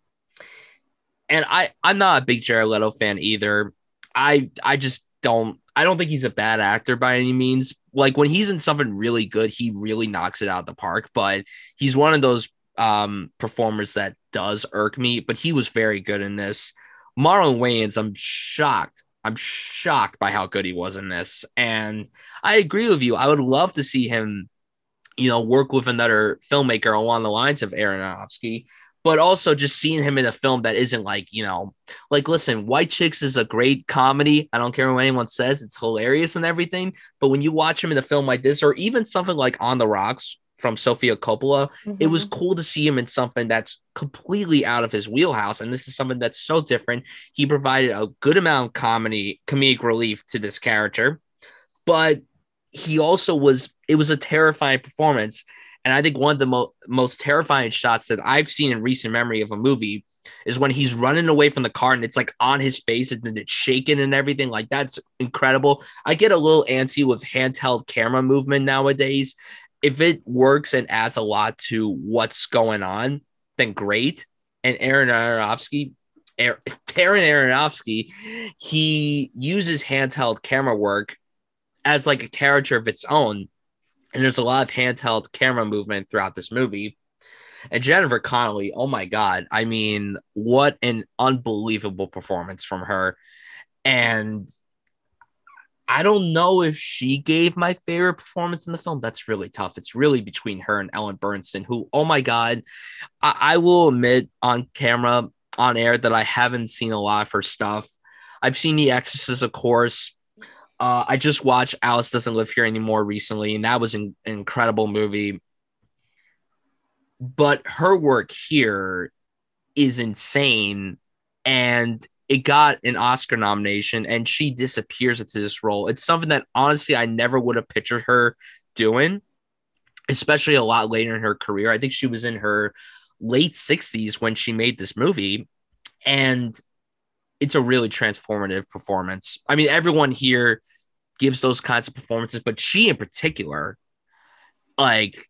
And I, I'm not a big Jared Leto fan either. I, I just don't, I don't think he's a bad actor by any means. Like when he's in something really good, he really knocks it out of the park. But he's one of those um, performers that does irk me. But he was very good in this. Marlon Wayans, I'm shocked. I'm shocked by how good he was in this. And I agree with you. I would love to see him you know, work with another filmmaker along the lines of Aronofsky, but also just seeing him in a film that isn't like, you know, like, listen, White Chicks is a great comedy. I don't care what anyone says, it's hilarious and everything. But when you watch him in a film like this, or even something like On the Rocks from Sofia Coppola, mm-hmm. it was mm-hmm. cool to see him in something that's completely out of his wheelhouse. And this is something that's so different. He provided a good amount of comedy, comedic relief to this character, but he also was it was a terrifying performance and i think one of the mo- most terrifying shots that i've seen in recent memory of a movie is when he's running away from the car and it's like on his face and then it's shaking and everything. Like that's incredible. I get a little antsy with handheld camera movement nowadays. If it works and adds a lot to what's going on then great. And aaron aronofsky Darren Aronofsky, he uses handheld camera work as like a character of its own. And there's a lot of handheld camera movement throughout this movie. And Jennifer Connelly, oh my God. I mean, what an unbelievable performance from her. And I don't know if she gave my favorite performance in the film. That's really tough. It's really between her and Ellen Burstyn, who, oh my God, I, I will admit on camera, on air, that I haven't seen a lot of her stuff. I've seen The Exorcist, of course. Uh, I just watched Alice Doesn't Live Here Anymore recently, and that was an, an incredible movie. But her work here is insane, and it got an Oscar nomination, and she disappears into this role. It's something that honestly I never would have pictured her doing, especially a lot later in her career. I think she was in her late 60s when she made this movie. And it's a really transformative performance. I mean, everyone here gives those kinds of performances, but she in particular, like,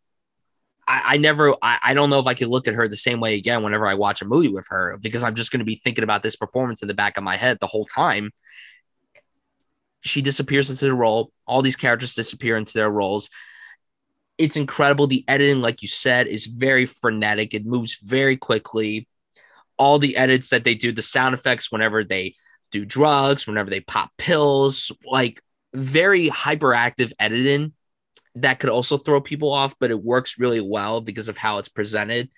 I, I never, I, I don't know if I could look at her the same way again whenever I watch a movie with her because I'm just going to be thinking about this performance in the back of my head the whole time. She disappears into the role. All these characters disappear into their roles. It's incredible. The editing, like you said, is very frenetic. It moves very quickly all the edits that they do, the sound effects whenever they do drugs, whenever they pop pills, like very hyperactive editing that could also throw people off, but it works really well because of how it's presented.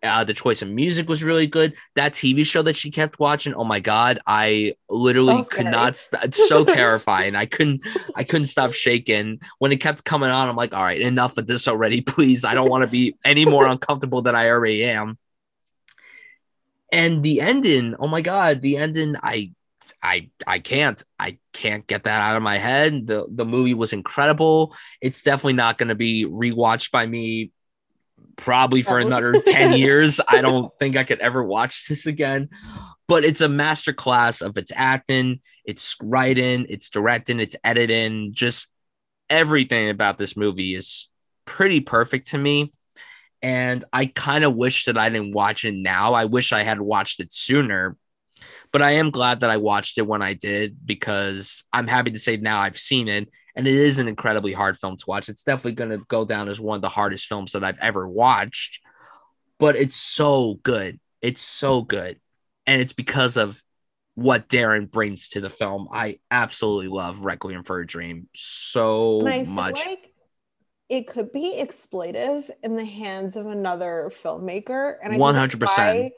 Uh, the choice of music was really good. That TV show that she kept watching, oh my god, I literally so could not. St- it's so terrifying. I couldn't. I couldn't stop shaking when it kept coming on. I'm like, all right, enough of this already, please. I don't want to be any more uncomfortable than I already am. And the ending, oh my god, the ending, I I I can't I can't get that out of my head. The the movie was incredible. It's definitely not going to be rewatched by me probably for another 10 years. I don't think I could ever watch this again. But it's a masterclass of its acting, its writing, its directing, its editing, just everything about this movie is pretty perfect to me. And I kind of wish that I didn't watch it now. I wish I had watched it sooner. But I am glad that I watched it when I did because I'm happy to say now I've seen it. And it is an incredibly hard film to watch. It's definitely going to go down as one of the hardest films that I've ever watched. But it's so good. It's so good. And it's because of what Darren brings to the film. I absolutely love Requiem for a Dream so much. Like it could be exploitive in the hands of another filmmaker. And I 100%.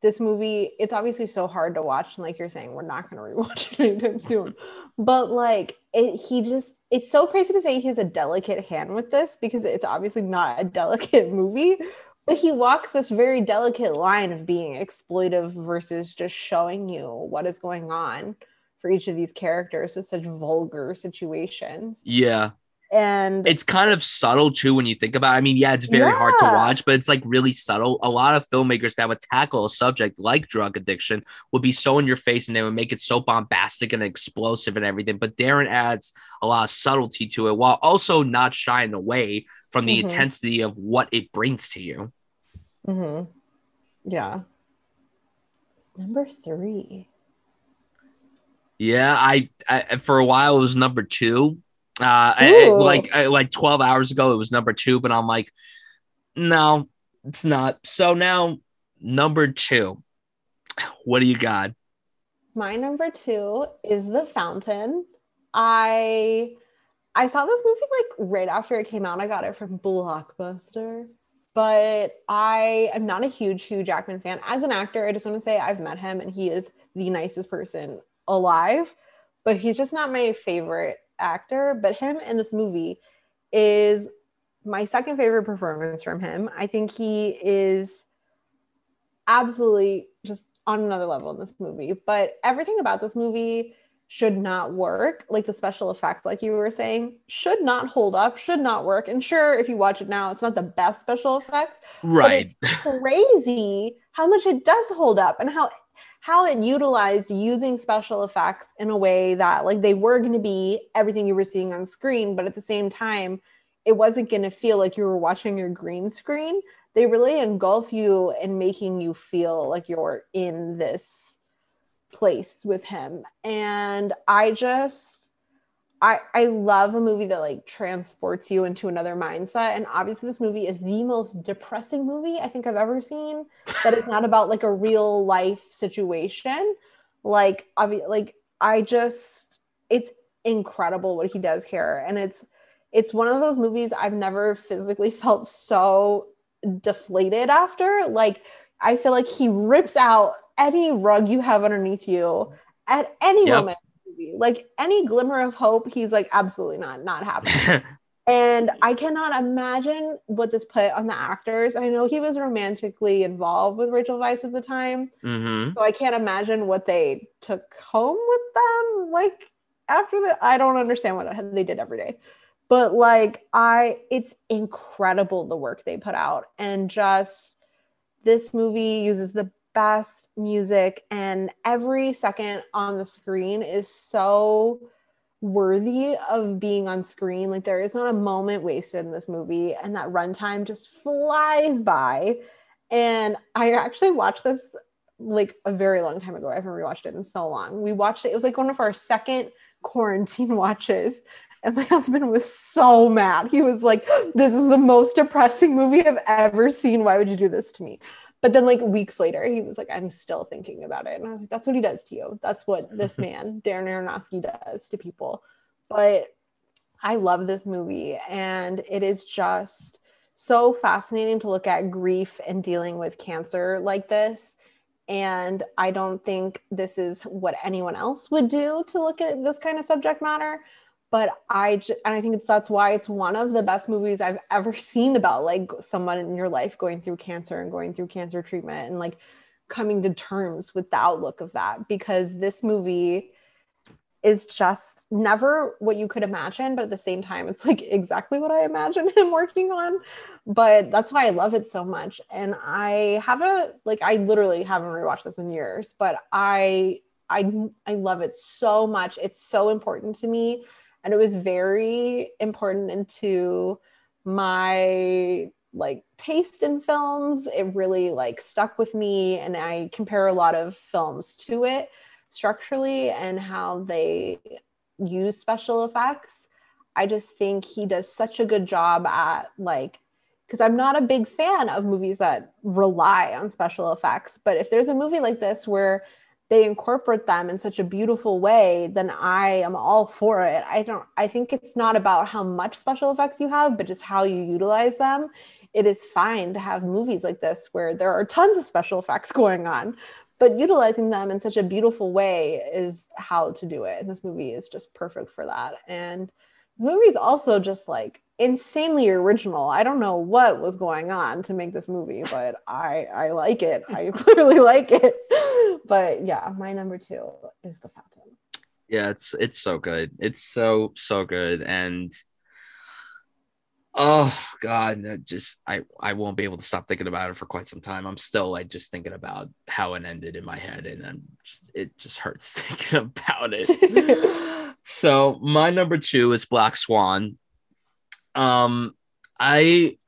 This movie, it's obviously so hard to watch. And like you're saying, we're not going to rewatch it anytime soon. But like, it, he just, it's so crazy to say he has a delicate hand with this because it's obviously not a delicate movie. But he walks this very delicate line of being exploitive versus just showing you what is going on for each of these characters with such vulgar situations. Yeah and it's kind of subtle too when you think about it. I mean, yeah, it's very yeah. hard to watch, but it's like really subtle. A lot of filmmakers that would tackle a subject like drug addiction would be so in your face and they would make it so bombastic and explosive and everything. But Darren adds a lot of subtlety to it while also not shying away from the mm-hmm. intensity of what it brings to you. Mm-hmm. Yeah. Number three. Yeah, I, I for a while it was number two uh, I, like I, like 12 hours ago, it was number two, but I'm like, no, it's not. So now, number two, what do you got? My number two is The Fountain. I I saw this movie like right after it came out. I got it from Blockbuster, but I am not a huge Hugh Jackman fan. As an actor, I just want to say I've met him and he is the nicest person alive, but he's just not my favorite actor, but him in this movie is my second favorite performance from him. I think he is absolutely just on another level in this movie. But everything about this movie should not work. Like the special effects, like you were saying, should not hold up, should not work. And sure, if you watch it now, it's not the best special effects. Right. crazy how much it does hold up and how how it utilized using special effects in a way that like they were going to be everything you were seeing on screen but at the same time it wasn't going to feel like you were watching your green screen. They really engulf you in making you feel like you're in this place with him. And i just I, I love a movie that like transports you into another mindset. And obviously, this movie is the most depressing movie I think I've ever seen. That is not about like a real life situation. Like, obvi- like I just, it's incredible what he does here, and it's it's one of those movies I've never physically felt so deflated after. Like, I feel like he rips out any rug you have underneath you at any yep. moment movie. Like any glimmer of hope, he's like, absolutely not, not happening. and I cannot imagine what this put on the actors. I know he was romantically involved with Rachel Weisz at the time, mm-hmm. so I can't imagine what they took home with them. Like after that, I don't understand what they did every day. But like I, it's incredible the work they put out, and just this movie uses the best music and every second on the screen is so worthy of being on screen. Like there is not a moment wasted in this movie and that runtime just flies by. And i actually watched this like a very long time ago. I haven't rewatched it in so long. We watched it it was like one of our second quarantine watches and my husband was so mad. He was like this is the most depressing movie i've ever seen. Why would you do this to me but then like weeks later, he was like, I'm still thinking about it. And I was like, that's what he does to you. That's what this man, Darren Aronofsky, does to people. But I love this movie. And it is just so fascinating to look at grief and dealing with cancer like this. And I don't think this is what anyone else would do to look at this kind of subject matter but I and I think it's that's why it's one of the best movies I've ever seen about like someone in your life going through cancer and going through cancer treatment and like coming to terms with the outlook of that because this movie is just never what you could imagine but at the same time it's like exactly what I imagine him working on. But that's why I love it so much. And I haven't like I literally haven't rewatched this in years but I I I love it so much. It's so important to me and it was very important into my like taste in films. It really like stuck with me and i compare a lot of films to it structurally and how they use special effects. I just think he does such a good job at like because i'm not a big fan of movies that rely on special effects but if there's a movie like this where they incorporate them in such a beautiful way, then I am all for it. I don't I think it's not about how much special effects you have, but just how you utilize them. It is fine to have movies like this where there are tons of special effects going on, but utilizing them in such a beautiful way is how to do it. And this movie is just perfect for that. And this movie is also just like insanely original. I don't know what was going on to make this movie, but I I like it. I clearly like it. But yeah, my number 2 is The Fountain. Yeah, it's it's so good. It's so so good and Oh God, just I I won't be able to stop thinking about it for quite some time. I'm still like just thinking about how it ended in my head, and then it just hurts thinking about it. so my number two is Black Swan. Um, I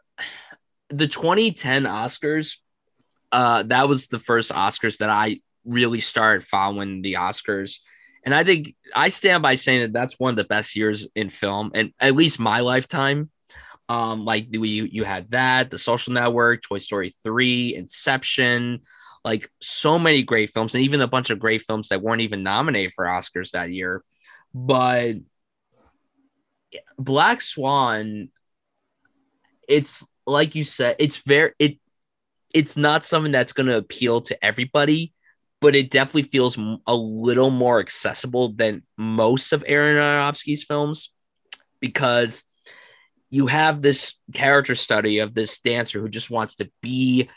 the 2010 Oscars. Uh, that was the first Oscars that I really started following the Oscars. And I think I stand by saying that that's one of the best years in film, and at least my lifetime. Um, like you you had that, The Social Network, Toy Story 3, Inception, like so many great films, and even a bunch of great films that weren't even nominated for Oscars that year. But Black Swan, it's like you said, it's very it it's not something that's going to appeal to everybody, but it definitely feels a little more accessible than most of Aaron Aronofsky's films because you have this character study of this dancer who just wants to be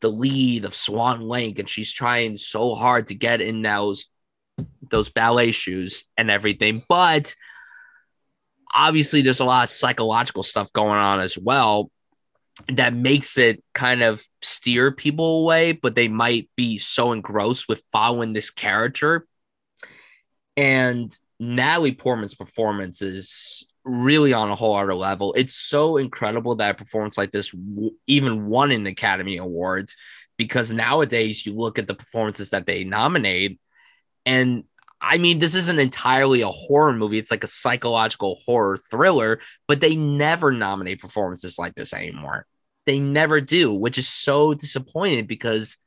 the lead of Swan Lake and she's trying so hard to get in those those ballet shoes and everything but obviously there's a lot of psychological stuff going on as well that makes it kind of steer people away, but they might be so engrossed with following this character. And Natalie Portman's performance is really on a whole other level. It's so incredible that a performance like this w- even won an Academy Awards because nowadays you look at the performances that they nominate and I mean, this isn't entirely a horror movie. It's like a psychological horror thriller, but they never nominate performances like this anymore. They never do, which is so disappointing because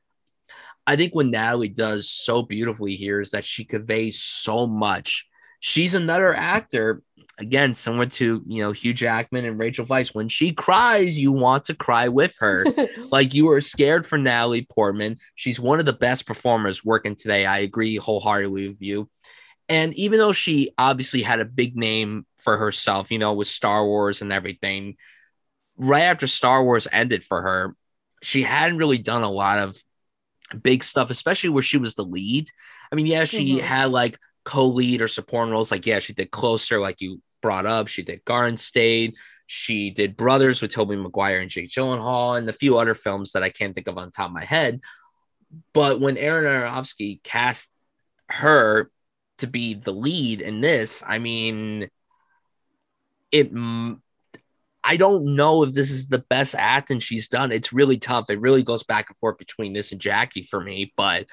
I think what Natalie does so beautifully here is that she conveys so much. She's another actor, again, similar to you know Hugh Jackman and Rachel Weisz. When she cries, you want to cry with her. like you are scared for Natalie Portman. She's one of the best performers working today. I agree wholeheartedly with you. And even though she obviously had a big name for herself, you know, with Star Wars and everything, right after Star Wars ended for her, she hadn't really done a lot of big stuff, especially where she was the lead. I mean, yeah, she mm-hmm. had like co-lead or supporting roles. Like, yeah, she did Closer, like you brought up. She did Garden State. She did Brothers with Tobey Maguire and Jake Gyllenhaal, and a few other films that I can't think of on top of my head. But when Aaron Aronofsky cast her to be the lead in this, I mean, it I don't know if this is the best acting she's done. It's really tough. It really goes back and forth between this and Jackie for me, but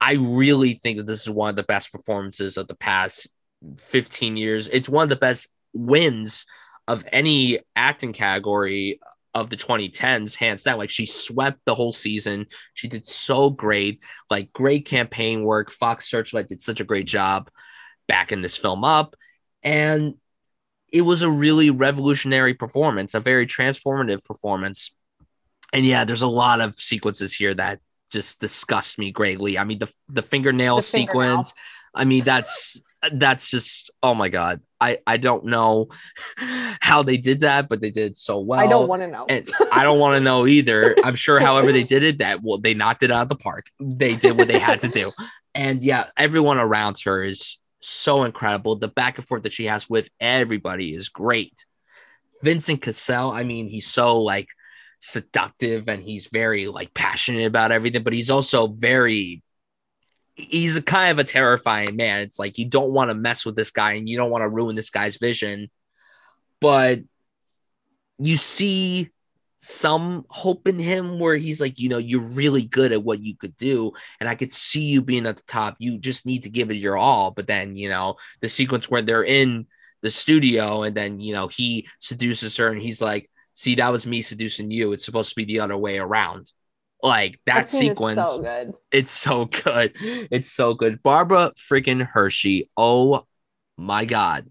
I really think that this is one of the best performances of the past 15 years. It's one of the best wins of any acting category of the 2010s, hands down. Like she swept the whole season. She did so great, like great campaign work. Fox Searchlight did such a great job backing this film up. And it was a really revolutionary performance, a very transformative performance. And yeah, there's a lot of sequences here that just disgust me greatly. I mean, the the fingernail the sequence. Fingernail. I mean, that's that's just oh my god. I I don't know how they did that, but they did so well. I don't want to know. and I don't want to know either. I'm sure, however they did it, that well, they knocked it out of the park. They did what they had to do. And yeah, everyone around her is so incredible. The back and forth that she has with everybody is great. Vincent Cassel, I mean, he's so like seductive and he's very like passionate about everything, but he's also very he's a kind of a terrifying man. It's like you don't want to mess with this guy and you don't want to ruin this guy's vision. But you see some hope in him where he's like, you know, you're really good at what you could do. And I could see you being at the top. You just need to give it your all. But then, you know, the sequence where they're in the studio and then, you know, he seduces her and he's like, see, that was me seducing you. It's supposed to be the other way around. Like that, that sequence, so good. it's so good. It's so good. Barbara freaking Hershey. Oh my God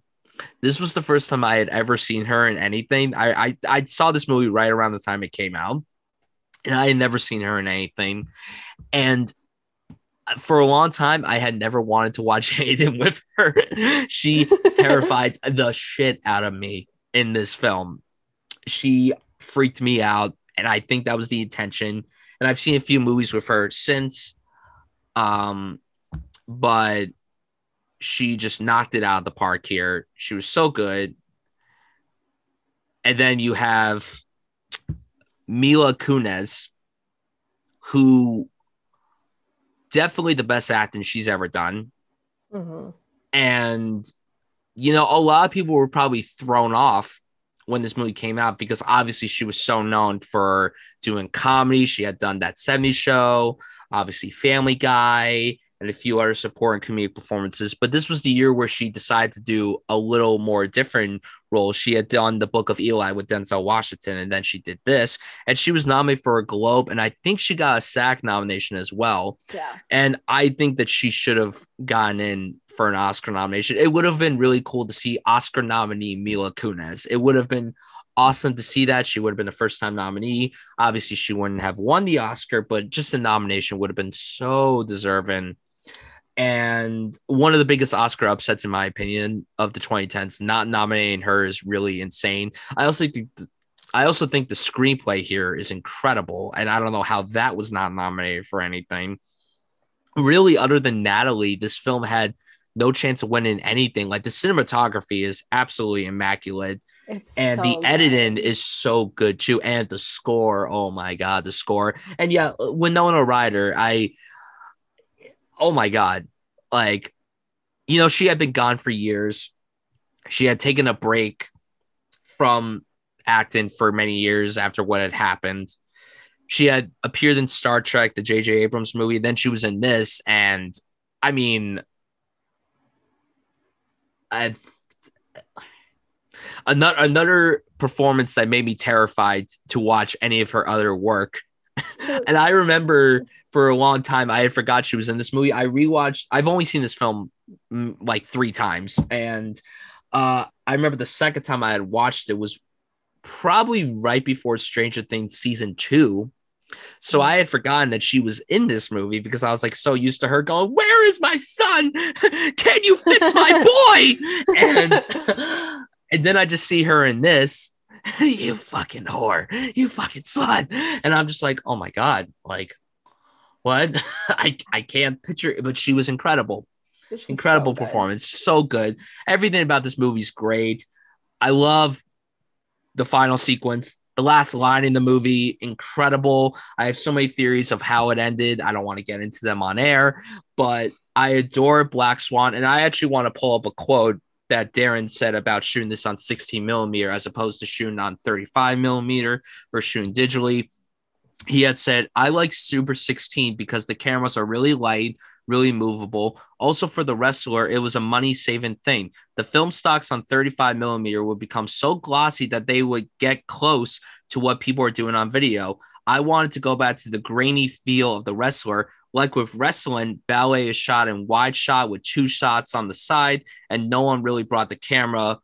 this was the first time I had ever seen her in anything. I, I I saw this movie right around the time it came out, and I had never seen her in anything. And for a long time, I had never wanted to watch anything with her. she terrified the shit out of me in this film. She freaked me out, and I think that was the intention. And I've seen a few movies with her since. Um, but she just knocked it out of the park here. She was so good. and then you have Mila Kunis, who definitely the best acting she's ever done. Mm-hmm. And, you know, a lot of people were probably thrown off when this movie came out because obviously she was so known for doing comedy. She had done that 70s show, obviously Family Guy, and a few other support and comedic performances. But this was the year where she decided to do a little more different role. She had done the Book of Eli with Denzel Washington, and then she did this, and she was nominated for a Globe, and I think she got a SAG nomination as well. Yeah. And I think that she should have gotten in for an Oscar nomination. It would have been really cool to see Oscar nominee Mila Kunis. It would have been awesome to see that. She would have been a first time nominee. Obviously, she wouldn't have won the Oscar, but just a nomination would have been so deserving. And one of the biggest Oscar upsets, in my opinion, of the 2010s, not nominating her is really insane. I also think I also think the screenplay here is incredible, and I don't know how that was not nominated for anything. Really, other than Natalie, this film had no chance of winning anything. Like the cinematography is absolutely immaculate. It's and so the good. editing is so good too. And the score, oh my god, the score. And yeah, uh, Winona Ryder, I oh my god, like you know, she had been gone for years. She had taken a break from acting for many years after what had happened. She had appeared in Star Trek, the J.J. Abrams movie. Then she was in this, and I mean, I, another another performance that made me terrified to watch any of her other work. and I remember for a long time I had forgot she was in this movie. I rewatched. I've only seen this film mm, like three times, and uh, I remember the second time I had watched it was probably right before Stranger Things season two. So I had forgotten that she was in this movie because I was like so used to her going, "Where is my son? Can you fix my boy?" and and then I just see her in this. you fucking whore, you fucking slut, and I'm just like, oh my god, like what? I I can't picture, it, but she was incredible, She's incredible so performance, so good. Everything about this movie is great. I love the final sequence. The last line in the movie, incredible. I have so many theories of how it ended. I don't want to get into them on air, but I adore Black Swan. And I actually want to pull up a quote that Darren said about shooting this on 16 millimeter as opposed to shooting on 35 millimeter or shooting digitally. He had said, I like Super 16 because the cameras are really light, really movable. Also, for the wrestler, it was a money saving thing. The film stocks on 35 millimeter would become so glossy that they would get close to what people are doing on video. I wanted to go back to the grainy feel of the wrestler. Like with wrestling, ballet is shot in wide shot with two shots on the side, and no one really brought the camera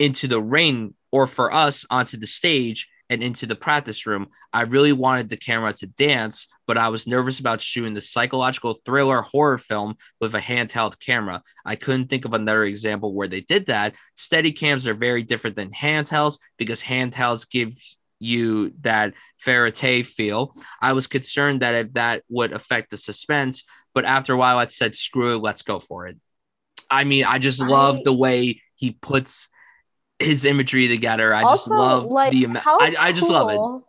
into the ring or for us onto the stage and into the practice room. I really wanted the camera to dance, but I was nervous about shooting the psychological thriller horror film with a handheld camera. I couldn't think of another example where they did that. Steady cams are very different than handhelds because handhelds give you that verite feel. I was concerned that if that would affect the suspense, but after a while I said, screw it, let's go for it. I mean, I just love the way he puts his imagery together. I just love like, the amount. how I, I just love it.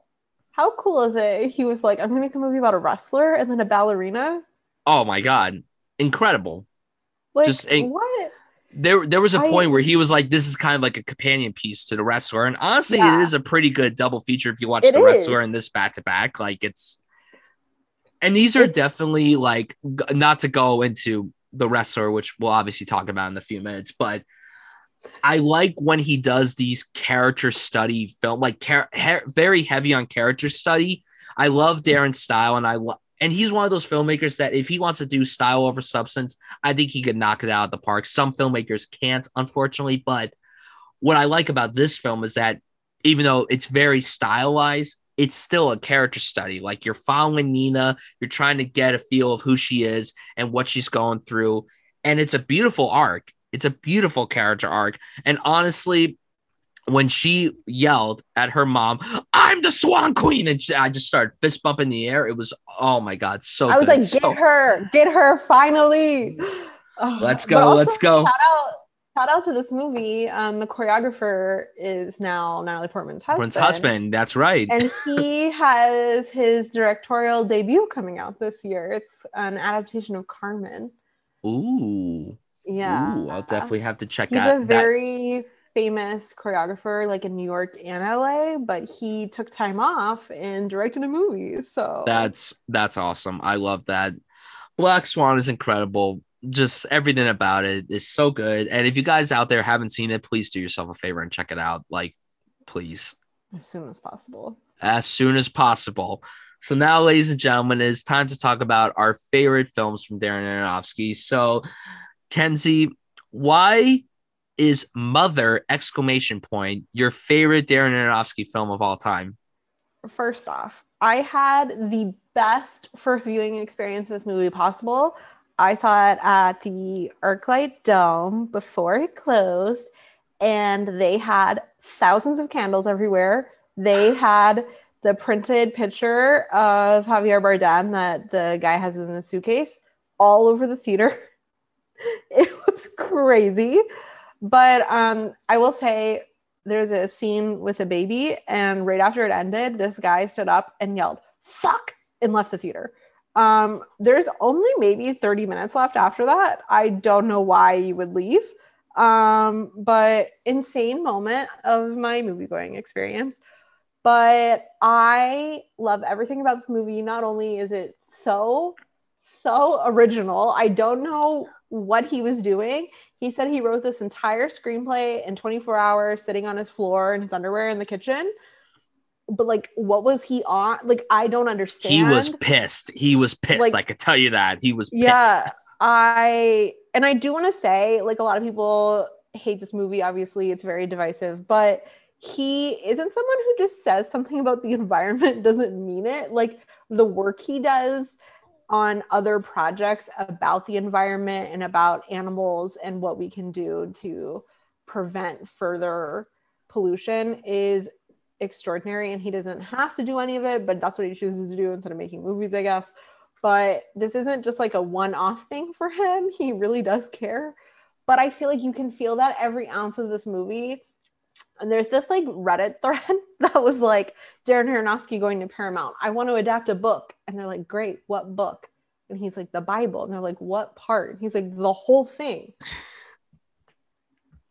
How cool is it? He was like, I'm gonna make a movie about a wrestler and then a ballerina. Oh my god, incredible! Like Just a- what? There, there was a I- point where he was like, "This is kind of like a companion piece to the wrestler," and honestly, Yeah. it is a pretty good double feature if you watch It the wrestler is. and this back to back. Like it's, and these are It's- definitely like not to go into the wrestler, which we'll obviously talk about in a few minutes, but I like when he does these character study film, like char- very heavy on character study. I love Darren's style, and I love. And he's one of those filmmakers that if he wants to do style over substance, I think he could knock it out of the park. Some filmmakers can't, unfortunately. But what I like about this film is that even though it's very stylized, it's still a character study. Like you're following Nina, you're trying to get a feel of who she is and what she's going through. And it's a beautiful arc. It's a beautiful character arc. And honestly, when she yelled at her mom, I'm the Swan Queen, and I just started fist bumping the air, it was, oh my God, so I was good. like, So- get her, get her finally. Oh, Let's go, also let's go. Shout out, shout out to this movie. Um, the choreographer is now Natalie Portman's husband. Portman's husband. That's right. And he has his directorial debut coming out this year. It's an adaptation of Carmen. Ooh. Yeah. Ooh, I'll definitely have to check He's out a that. very famous choreographer, like in New York and LA, but he took time off and directed a movie. So That's that's awesome. I love that. Black Swan is incredible. Just everything about it is so good. And if you guys out there haven't seen it, please do yourself a favor and check it out. Like, please, as soon as possible. as soon as possible. So now, ladies and gentlemen, it's time to talk about our favorite films from Darren Aronofsky. So, Kenzie, why is Mother exclamation point your favorite Darren Aronofsky film of all time? First off, I had the best first viewing experience of this movie possible. I saw it at the Arclight Dome before it closed, and they had thousands of candles everywhere. They had the printed picture of Javier Bardem that the guy has in the suitcase all over the theater. It was crazy. But um, I will say there's a scene with a baby, and right after it ended, this guy stood up and yelled, fuck, and left the theater. Um, there's only maybe 30 minutes left after that. I don't know why you would leave. Um, but insane moment of my movie going experience. But I love everything about this movie. Not only is it so, so original, I don't know what he was doing. He said he wrote this entire screenplay in 24 hours, sitting on his floor in his underwear in the kitchen. But like, what was he on? Like, I don't understand. He was pissed. He was pissed. Like- I could tell you that. He was pissed. yeah i and i do want to say like a lot of people hate this movie obviously it's very divisive but he isn't someone who just says something about the environment doesn't mean it like the work he does on other projects about the environment and about animals and what we can do to prevent further pollution is extraordinary. And he doesn't have to do any of it but that's what he chooses to do instead of making movies i guess. But this isn't just like a one-off thing for him. He really does care. But i feel like you can feel that every ounce of this movie and there's this like reddit thread that was like darren aronofsky going to paramount. I want to adapt a book. And they're like great. What book? And he's like the bible. And they're like what part? And he's like the whole thing.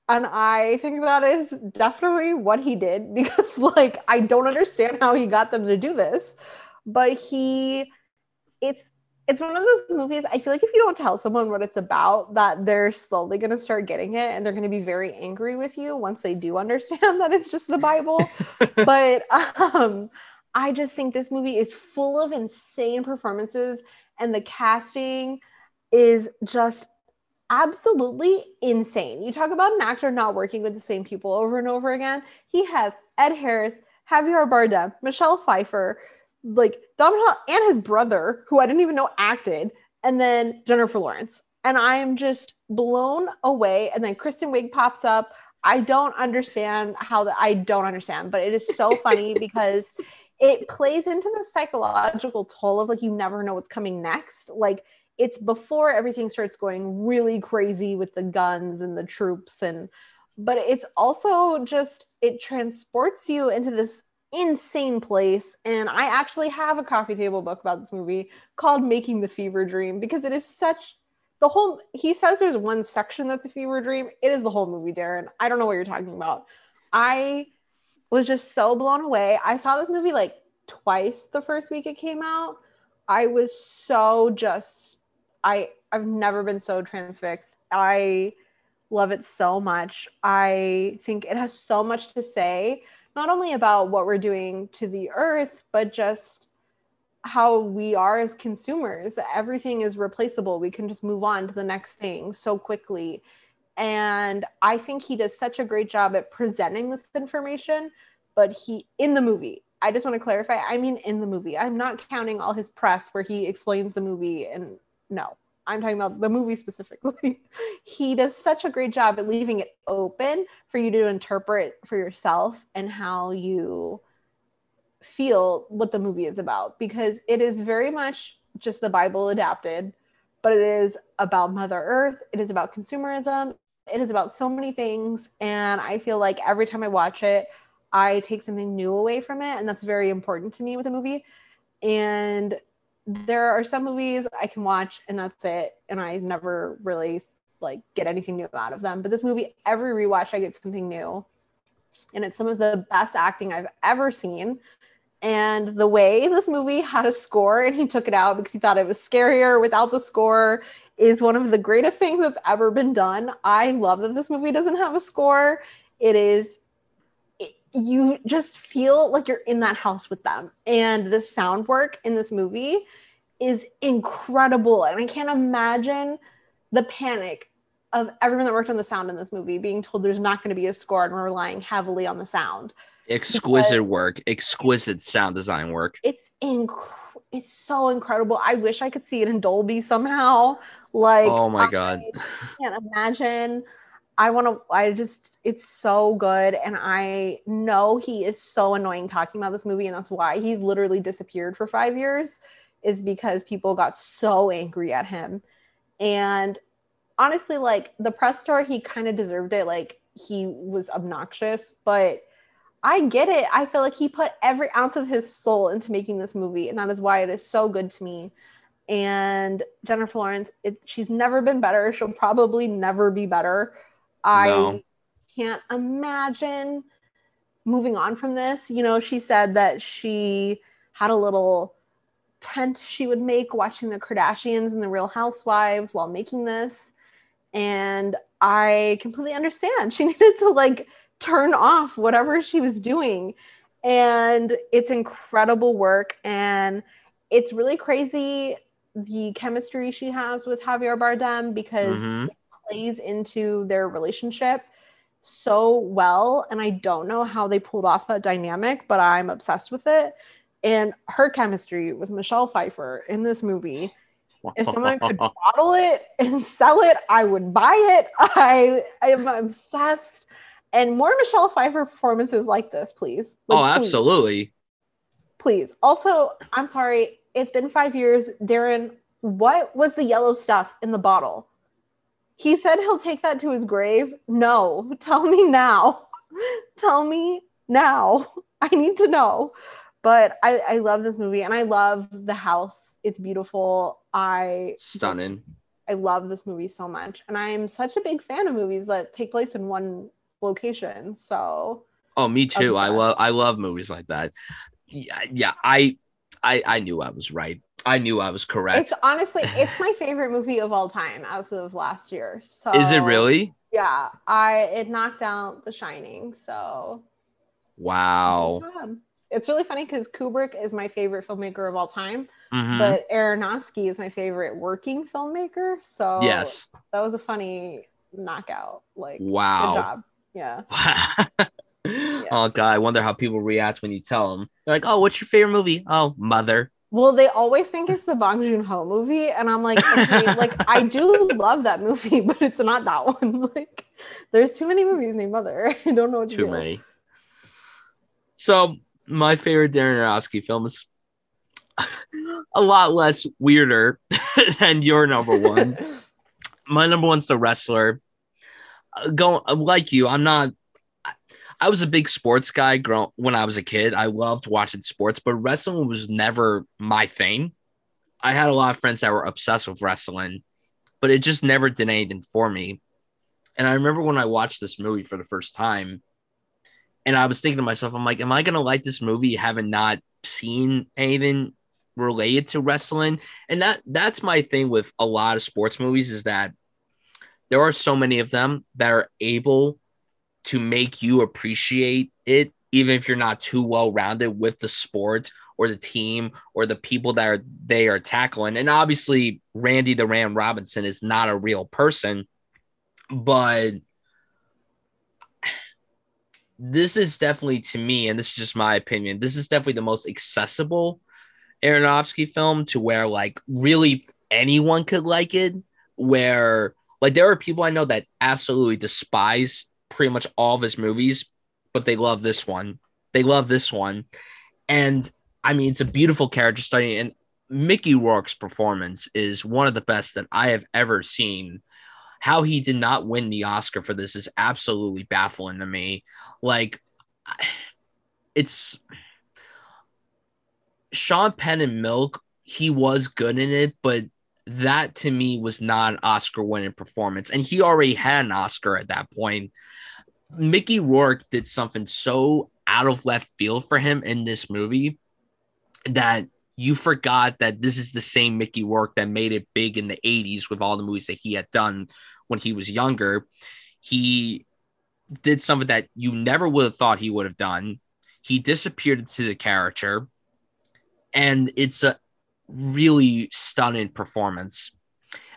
And i think that is definitely what he did because like i don't understand how he got them to do this. But he it's it's one of those movies i feel like if you don't tell someone what it's about that they're slowly going to start getting it and they're going to be very angry with you once they do understand that it's just the bible. But um i just think this movie is full of insane performances and the casting is just absolutely insane. You talk about an actor not working with the same people over and over again. He has ed harris javier bardem michelle pfeiffer like Domhnall and his brother, who I didn't even know acted, and then Jennifer Lawrence. And I am just blown away. And then Kristen Wiig pops up. I don't understand how that I don't understand, but it is so funny because it plays into the psychological toll of like you never know what's coming next. Like it's before everything starts going really crazy with the guns and the troops and but it's also just it transports you into this insane place. And I actually have a coffee table book about this movie called Making the Fever Dream because it is such the whole he says there's one section that's a fever dream. It is the whole movie, Darren. I don't know what you're talking about. I was just so blown away. I saw this movie like twice the first week it came out. I was so just I I've never been so transfixed. I love it so much. I think it has so much to say not only about what we're doing to the earth, but just how we are as consumers, that everything is replaceable. We can just move on to the next thing so quickly. And I think he does such a great job at presenting this information, but he, in the movie, I just want to clarify, I mean, in the movie, I'm not counting all his press where he explains the movie and no, I'm talking about the movie specifically. he does such a great job at leaving it open for you to interpret for yourself and how you feel what the movie is about because it is very much just the Bible adapted, but it is about Mother Earth. It is about consumerism. It is about so many things. And I feel like every time I watch it, I take something new away from it. And that's very important to me with a movie. And there are some movies I can watch and that's it. And I never really like get anything new out of them. But this movie, every rewatch, I get something new. And it's some of the best acting I've ever seen. And the way this movie had a score and he took it out because he thought it was scarier without the score is one of the greatest things that's ever been done. I love that this movie doesn't have a score. It is you just feel like you're in that house with them. And the sound work in this movie is incredible. And I can't imagine the panic of everyone that worked on the sound in this movie being told there's not going to be a score and we're relying heavily on the sound. Exquisite work, exquisite sound design work. It's inc- it's so incredible. I wish I could see it in Dolby somehow. Like, oh my god. I god, can't imagine. I want to, I just, it's so good. And I know he is so annoying talking about this movie. And that's why he's literally disappeared for five years, is because people got so angry at him. And honestly, like the press tour, he kind of deserved it. Like he was obnoxious, but I get it. I feel like he put every ounce of his soul into making this movie. And that is why it is so good to me. And Jennifer Lawrence, it, she's never been better. She'll probably never be better I no. can't imagine moving on from this. You know, she said that she had a little tent she would make watching the Kardashians and the Real Housewives while making this. And I completely understand. She needed to like turn off whatever she was doing. And it's incredible work. And it's really crazy the chemistry she has with Javier Bardem because mm-hmm plays into their relationship so well. And I don't know how they pulled off that dynamic, but I'm obsessed with it. And her chemistry with Michelle Pfeiffer in this movie. If someone could bottle it and sell it, I would buy it. I, am obsessed. And more Michelle Pfeiffer performances like this, please. Like, oh, absolutely. Please. please. Also, I'm sorry. It's been five years. Darren, what was the yellow stuff in the bottle? He said he'll take that to his grave. No, tell me now. tell me now. I need to know. But I, I love this movie and I love the house. It's beautiful. I stunning. Just, I love this movie so much. And I'm such a big fan of movies that take place in one location. So Oh, me too. Obsessed. I love I love movies like that. Yeah, yeah. I I I knew I was right. I knew I was correct. It's honestly, it's my favorite movie of all time as of last year. So is it really? Yeah, I it knocked out The Shining. So wow, it's really funny because Kubrick is my favorite filmmaker of all time, mm-hmm. but Aronofsky is my favorite working filmmaker. So yes, that was a funny knockout. Like wow, job. Yeah. yeah. Oh god, I wonder how people react when you tell them. They're like, "Oh, what's your favorite movie?" "Oh, Mother." Well, they always think it's the Bong Joon Ho movie, and I'm like, okay, like I do love that movie, but it's not that one. Like, there's too many movies named Mother. I don't know what to too do. many. So my favorite Darren Aronofsky film is a lot less weirder than your number one. my number one's The Wrestler. Uh, going like you, I'm not I was a big sports guy when I was a kid. I loved watching sports, but wrestling was never my thing. I had a lot of friends that were obsessed with wrestling, but it just never did anything for me. And I remember when I watched this movie for the first time, and I was thinking to myself, I'm like, am I gonna like this movie having not seen anything related to wrestling? And that that's my thing with a lot of sports movies is that there are so many of them that are able to make you appreciate it, even if you're not too well rounded with the sport or the team or the people that are they are tackling. And obviously, Randy the Ram Robinson is not a real person, but this is definitely to me, and this is just my opinion, this is definitely the most accessible Aronofsky film to where like really anyone could like it. Where like there are people I know that absolutely despise pretty much all of his movies, but they love this one. They love this one. And I mean, it's a beautiful character study. And Mickey Rourke's performance is one of the best that I have ever seen. how he did not win the Oscar for this is absolutely baffling to me. Like, it's Sean Penn and Milk. He was good in it, but that to me was not an Oscar winning performance. And he already had an Oscar at that point. Mickey Rourke did something so out of left field for him in this movie that you forgot that this is the same Mickey Rourke that made it big in the 80s with all the movies that he had done when he was younger. He did something that you never would have thought he would have done. He disappeared into the character, and it's a really stunning performance.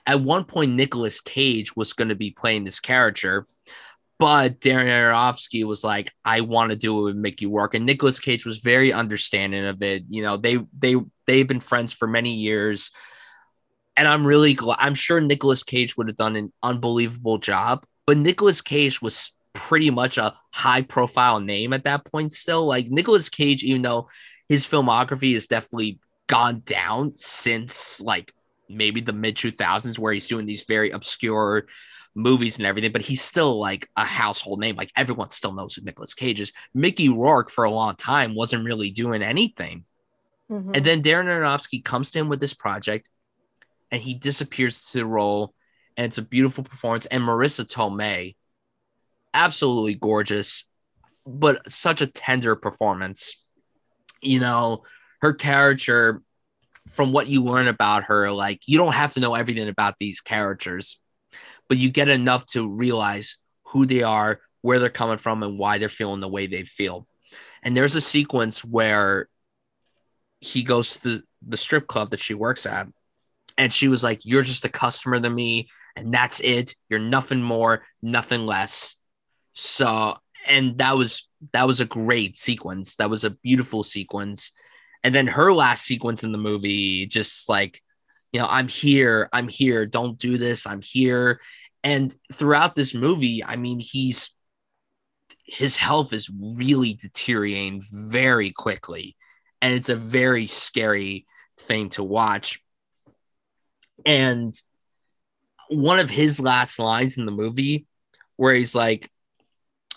At one point, Nicolas Cage was going to be playing this character, but Darren Aronofsky was like, "I want to do it with Mickey Rourke," and Nicolas Cage was very understanding of it. You know, they they they've been friends for many years, and I'm really glad. I'm sure Nicolas Cage would have done an unbelievable job, but Nicolas Cage was pretty much a high profile name at that point. Still, like Nicolas Cage, even though his filmography has definitely gone down since like maybe the mid 2000s, where he's doing these very obscure movies and everything, but he's still like a household name. Like everyone still knows who Nicolas Cage is. Mickey Rourke for a long time wasn't really doing anything. Mm-hmm. And then Darren Aronofsky comes to him with this project and he disappears to the role. And it's a beautiful performance. And Marisa Tomei, absolutely gorgeous, but such a tender performance. You know, her character, from what you learn about her, like you don't have to know everything about these characters but you get enough to realize who they are, where they're coming from, and why they're feeling the way they feel. And there's a sequence where he goes to the, the strip club that she works at. And she was like, You're just a customer to me, and that's it. You're nothing more, nothing less. So, and that was that was a great sequence. That was a beautiful sequence. And then her last sequence in the movie, just like you know, I'm here, I'm here, don't do this, I'm here. And throughout this movie, I mean, he's his health is really deteriorating very quickly. And it's a very scary thing to watch. And one of his last lines in the movie where he's like,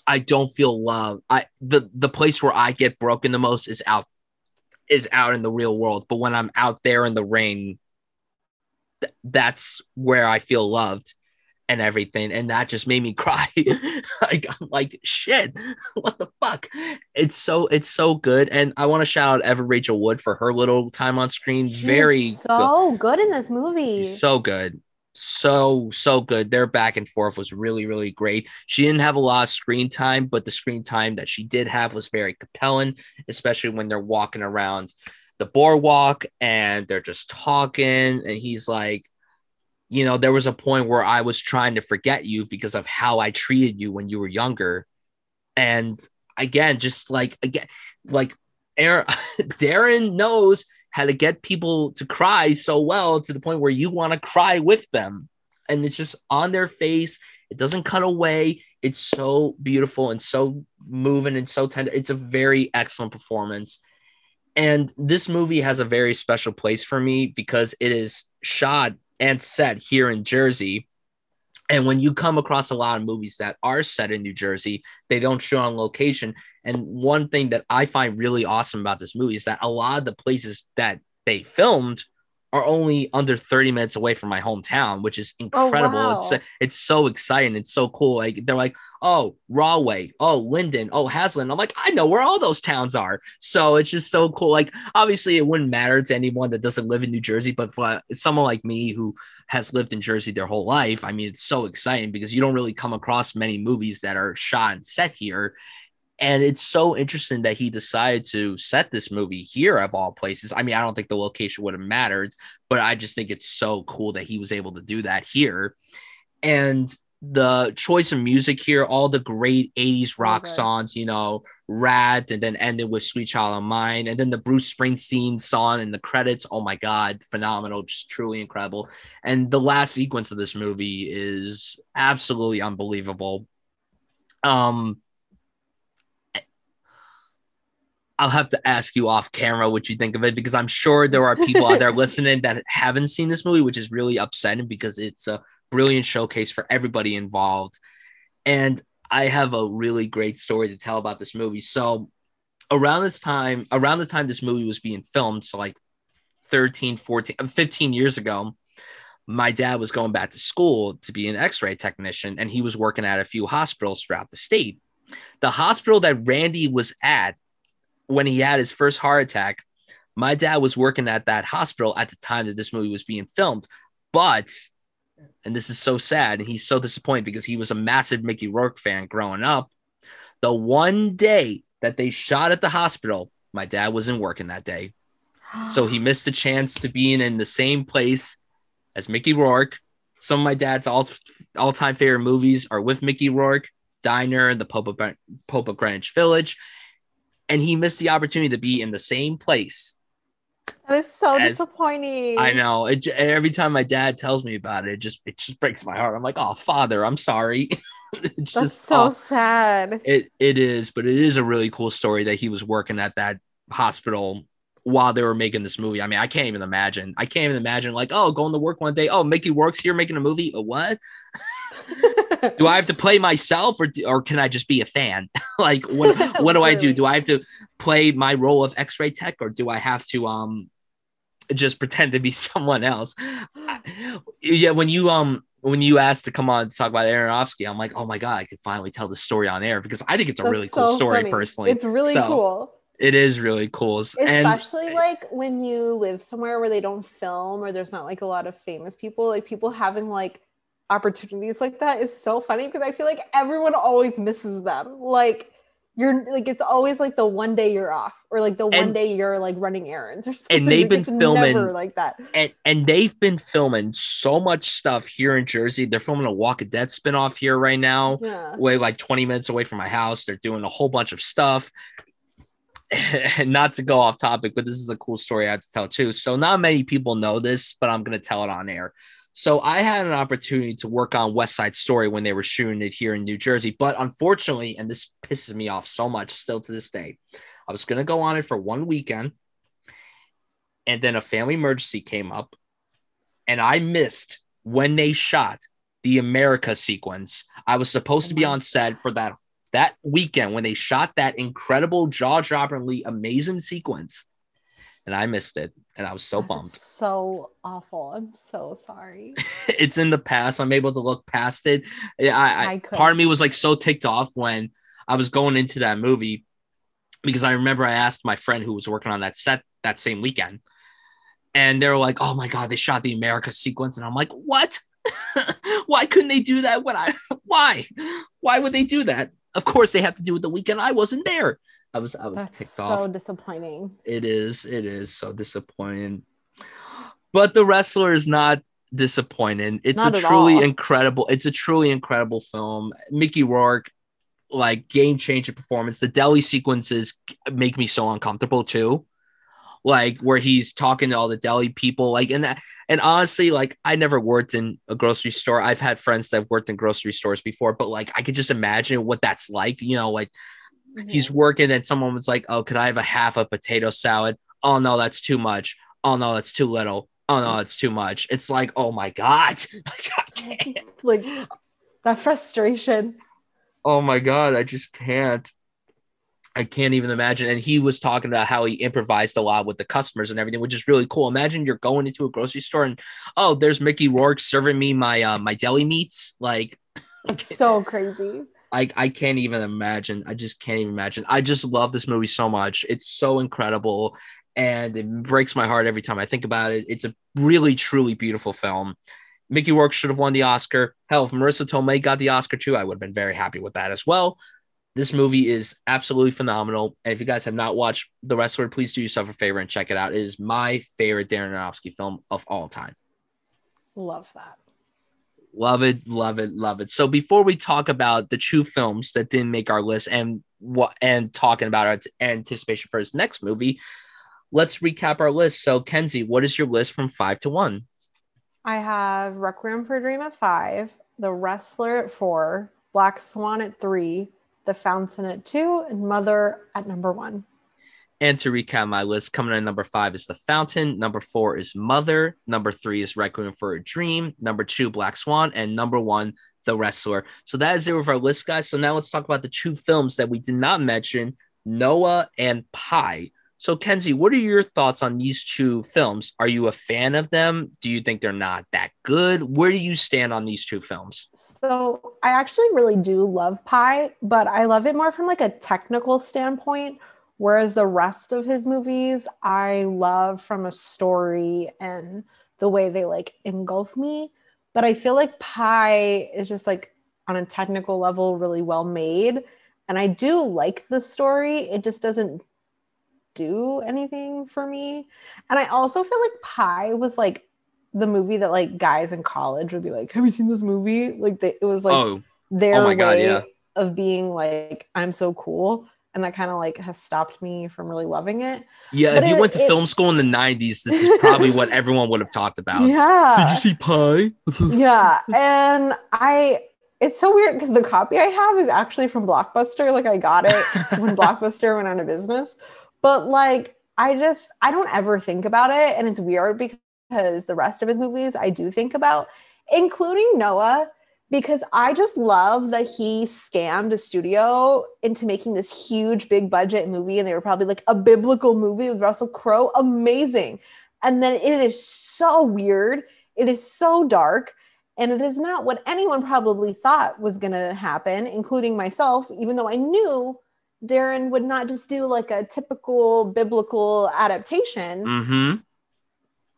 I don't feel love. I the the place where I get broken the most is out is out in the real world. But when I'm out there in the rain, th- that's where I feel loved and everything. And that just made me cry. like I'm like, shit, what the fuck? It's so it's so good. And I want to shout out Evan Rachel Wood for her little time on screen. She's Very so good. good in this movie. She's so good. So so good. Their back and forth was really, really great. She didn't have a lot of screen time, but the screen time that she did have was very compelling, especially when they're walking around the boardwalk and they're just talking and he's like you know there was a point where i was trying to forget you because of how i treated you when you were younger. And again just like again like Aaron, darren knows how to get people to cry so well to the point where you want to cry with them. And it's just on their face. It doesn't cut away. It's so beautiful and so moving and so tender. It's a very excellent performance and this movie has a very special place for me because it is shot and set here in Jersey. And when you come across a lot of movies that are set in New Jersey, they don't show on location. And one thing that I find really awesome about this movie is that a lot of the places that they filmed are only under 30 minutes away from my hometown, which is oh, incredible. Oh, wow. It's it's so exciting. It's so cool. Like they're like, oh, Rahway, oh, Linden, oh, Haslin. I'm like, I know where all those towns are. So it's just so cool. Like obviously it wouldn't matter to anyone that doesn't live in New Jersey, but for someone like me who has lived in Jersey their whole life, I mean, it's so exciting because you don't really come across many movies that are shot and set here. And it's so interesting that he decided to set this movie here of all places. I mean, I don't think the location would have mattered, but I just think it's so cool that he was able to do that here. And the choice of music here, all the great 80s rock okay. songs, you know, Ratt, and then ended with Sweet Child of Mine, and then the Bruce Springsteen song in the credits. Oh my God, phenomenal, just truly incredible. And the last sequence of this movie is absolutely unbelievable. Um, I'll have to ask you off camera what you think of it because I'm sure there are people out there listening that haven't seen this movie, which is really upsetting because it's a brilliant showcase for everybody involved. And I have a really great story to tell about this movie. So around this time, around the time this movie was being filmed, so like 13, 14, uh, 15 years ago, my dad was going back to school to be an x-ray technician and he was working at a few hospitals throughout the state. The hospital that Randy was at when he had his first heart attack, my dad was working at that hospital at the time that this movie was being filmed. But and this is so sad and he's so disappointed because he was a massive Mickey Rourke fan growing up. The one day that they shot at the hospital, my dad wasn't working that day. So he missed a chance to being in the same place as Mickey Rourke. Some of my dad's all all time favorite movies are with Mickey Rourke, Diner, and The Pope of, Pope of Greenwich Village, and he missed the opportunity to be in the same place. That is so as, disappointing. I know. It, every time my dad tells me about it, it just it just breaks my heart. I'm like, oh, father, I'm sorry. it's That's just so oh, sad. It it is, but it is a really cool story that he was working at that hospital while they were making this movie. I mean, I can't even imagine. I can't even imagine like, oh, going to work one day. Oh, Mickey works here making a movie. A what? do I have to play myself or or can I just be a fan? like what what do I do? Do I have to play my role of X-ray tech or do I have to um just pretend to be someone else? yeah, when you um when you asked to come on to talk about Aronofsky, I'm like, oh my god, I can finally tell the story on air because I think it's a That's really cool so story funny. personally. It's really so, cool. It is really cool. Especially and, like when you live somewhere where they don't film or there's not like a lot of famous people, like people having like opportunities like that is so funny because I feel like everyone always misses them. Like you're like it's always like the one day you're off or like the one and, day you're like running errands or something. And they've like, been filming like that. And and they've been filming so much stuff here in Jersey. They're filming a Walk of Dead spinoff here right now. Yeah. Way like 20 minutes away from my house. They're doing a whole bunch of stuff. and not to go off topic, but this is a cool story I have to tell too. So not many people know this, but I'm gonna tell it on air. So I had an opportunity to work on West Side Story when they were shooting it here in New Jersey, but unfortunately, and this pisses me off so much still to this day, I was gonna go on it for one weekend, and then a family emergency came up, and I missed when they shot the America sequence. I was supposed to be oh on set for that that weekend when they shot that incredible jaw-droppingly amazing sequence and i missed it and i was so bummed. so awful. I'm so sorry. It's in the past. I'm able to look past it. I, I, I part of me was like so ticked off when i was going into that movie because i remember i asked my friend who was working on that set that same weekend and they were like oh my god they shot the america sequence and i'm like what? Why couldn't they do that when i why? Why would they do that? Of course, they have to do with the weekend I wasn't there. I was I was That's ticked so off. So disappointing. It is. It is so disappointing. But the wrestler is not disappointing. It's not a truly all. incredible. It's a truly incredible film. Mickey Rourke, like game changing performance. The deli sequences make me so uncomfortable too like where he's talking to all the deli people like and that and honestly like i never worked in a grocery store i've had friends that have worked in grocery stores before but like i could just imagine what that's like you know like mm-hmm. he's working and someone was like oh could i have a half a potato salad oh no that's too much oh no that's too little oh no that's too much it's like oh my god like that frustration oh my god i just can't I can't even imagine. And he was talking about how he improvised a lot with the customers and everything, which is really cool. Imagine you're going into a grocery store and oh, there's Mickey Rourke serving me my uh, my deli meats. Like, so crazy. I, I can't even imagine. I just can't even imagine. I just love this movie so much. It's so incredible. And it breaks my heart every time I think about it. It's a really, truly beautiful film. Mickey Rourke should have won the Oscar. Hell, if Marisa Tomei got the Oscar too, I would have been very happy with that as well. This movie is absolutely phenomenal. And if you guys have not watched The Wrestler, please do yourself a favor and check it out. It is my favorite Darren Aronofsky film of all time. Love that. Love it, love it, love it. So before we talk about the two films that didn't make our list and what and talking about our anticipation for his next movie, let's recap our list. So Kenzie, what is your list from five to one? I have Requiem for a Dream at five, The Wrestler at four, Black Swan at three, the Fountain at two, and Mother at number one. And to recap my list, coming in number five is The Fountain. Number four is Mother. Number three is Requiem for a Dream. Number two, Black Swan. And number one, The Wrestler. So that is it with our list, guys. So now let's talk about the two films that we did not mention Noah and Pi. So, Kenzie, what are your thoughts on these two films? Are you a fan of them? Do you think they're not that good? Where do you stand on these two films? So, I actually really do love Pi, but I love it more from like a technical standpoint. Whereas the rest of his movies, I love from a story and the way they like engulf me. But I feel like Pi is just like on a technical level really well made. And I do like the story. It just doesn't do anything for me. And I also feel like Pi was like the movie that like guys in college would be like, "Have you seen this movie?" Like they, it was like oh. their oh way God, yeah. of being like, "I'm so cool." And that kind of like has stopped me from really loving it. Yeah, but if it, you went to it, film school in the 90s, this is probably what everyone would have talked about. Yeah. Did you see Pi? yeah. And I it's so weird because the copy I have is actually from Blockbuster. Like I got it when Blockbuster went out of business. But like, I just, I don't ever think about it. And it's weird because the rest of his movies I do think about, including Noah, because I just love that he scammed a studio into making this huge, big budget movie. And they were probably like a biblical movie with Russell Crowe. Amazing. And then it is so weird. It is so dark. And it is not what anyone probably thought was going to happen, including myself, even though I knew Darren would not just do like a typical biblical adaptation. Mm-hmm.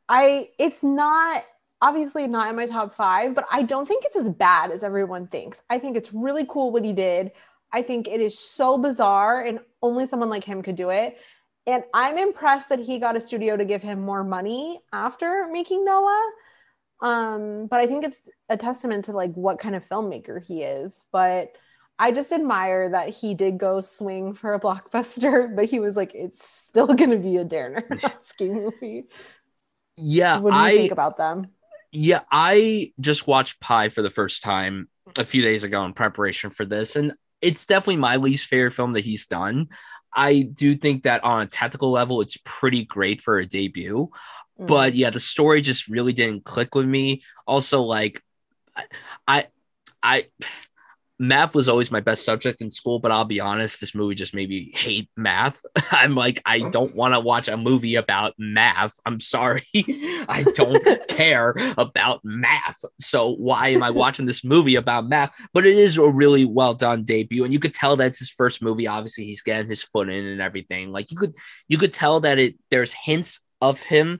I it's not obviously not in my top five, but I don't think it's as bad as everyone thinks. I think it's really cool what he did. I think it is so bizarre and only someone like him could do it. And I'm impressed that he got a studio to give him more money after making Noah. Um, but I think it's a testament to like what kind of filmmaker he is. But I just admire that he did go swing for a blockbuster, but he was like, it's still going to be a Darren Aronofsky movie. Yeah, what do you I, think about them? Yeah, I just watched Pi for the first time a few days ago in preparation for this, and it's definitely my least favorite film that he's done. I do think that on a technical level, it's pretty great for a debut, mm. but yeah, the story just really didn't click with me. Also, like, I, I, I math was always my best subject in school, but I'll be honest, this movie just made me hate math. I'm like, I oh. don't want to watch a movie about math. I'm sorry. I don't care about math. So why am I watching this movie about math? But it is a really well done debut. And you could tell that's his first movie. Obviously, he's getting his foot in and everything. Like you could you could tell that it there's hints of him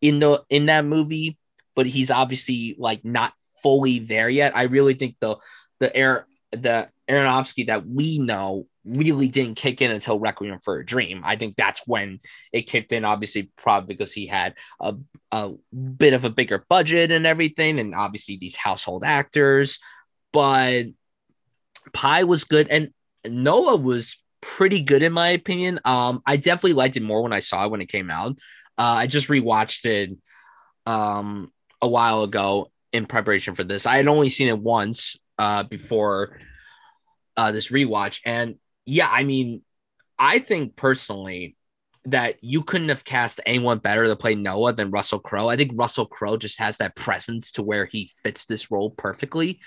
in the in that movie, but he's obviously like not fully there yet. I really think the the air the Aronofsky that we know really didn't kick in until Requiem for a Dream. I think that's when it kicked in, obviously, probably because he had a, a bit of a bigger budget and everything, and obviously these household actors. But Pi was good, and Noah was pretty good in my opinion. Um, I definitely liked it more when I saw it when it came out. Uh, I just rewatched it um a while ago in preparation for this. I had only seen it once uh, before uh, this rewatch. And yeah, I mean, I think personally that you couldn't have cast anyone better to play Noah than Russell Crowe. I think Russell Crowe just has that presence to where he fits this role perfectly.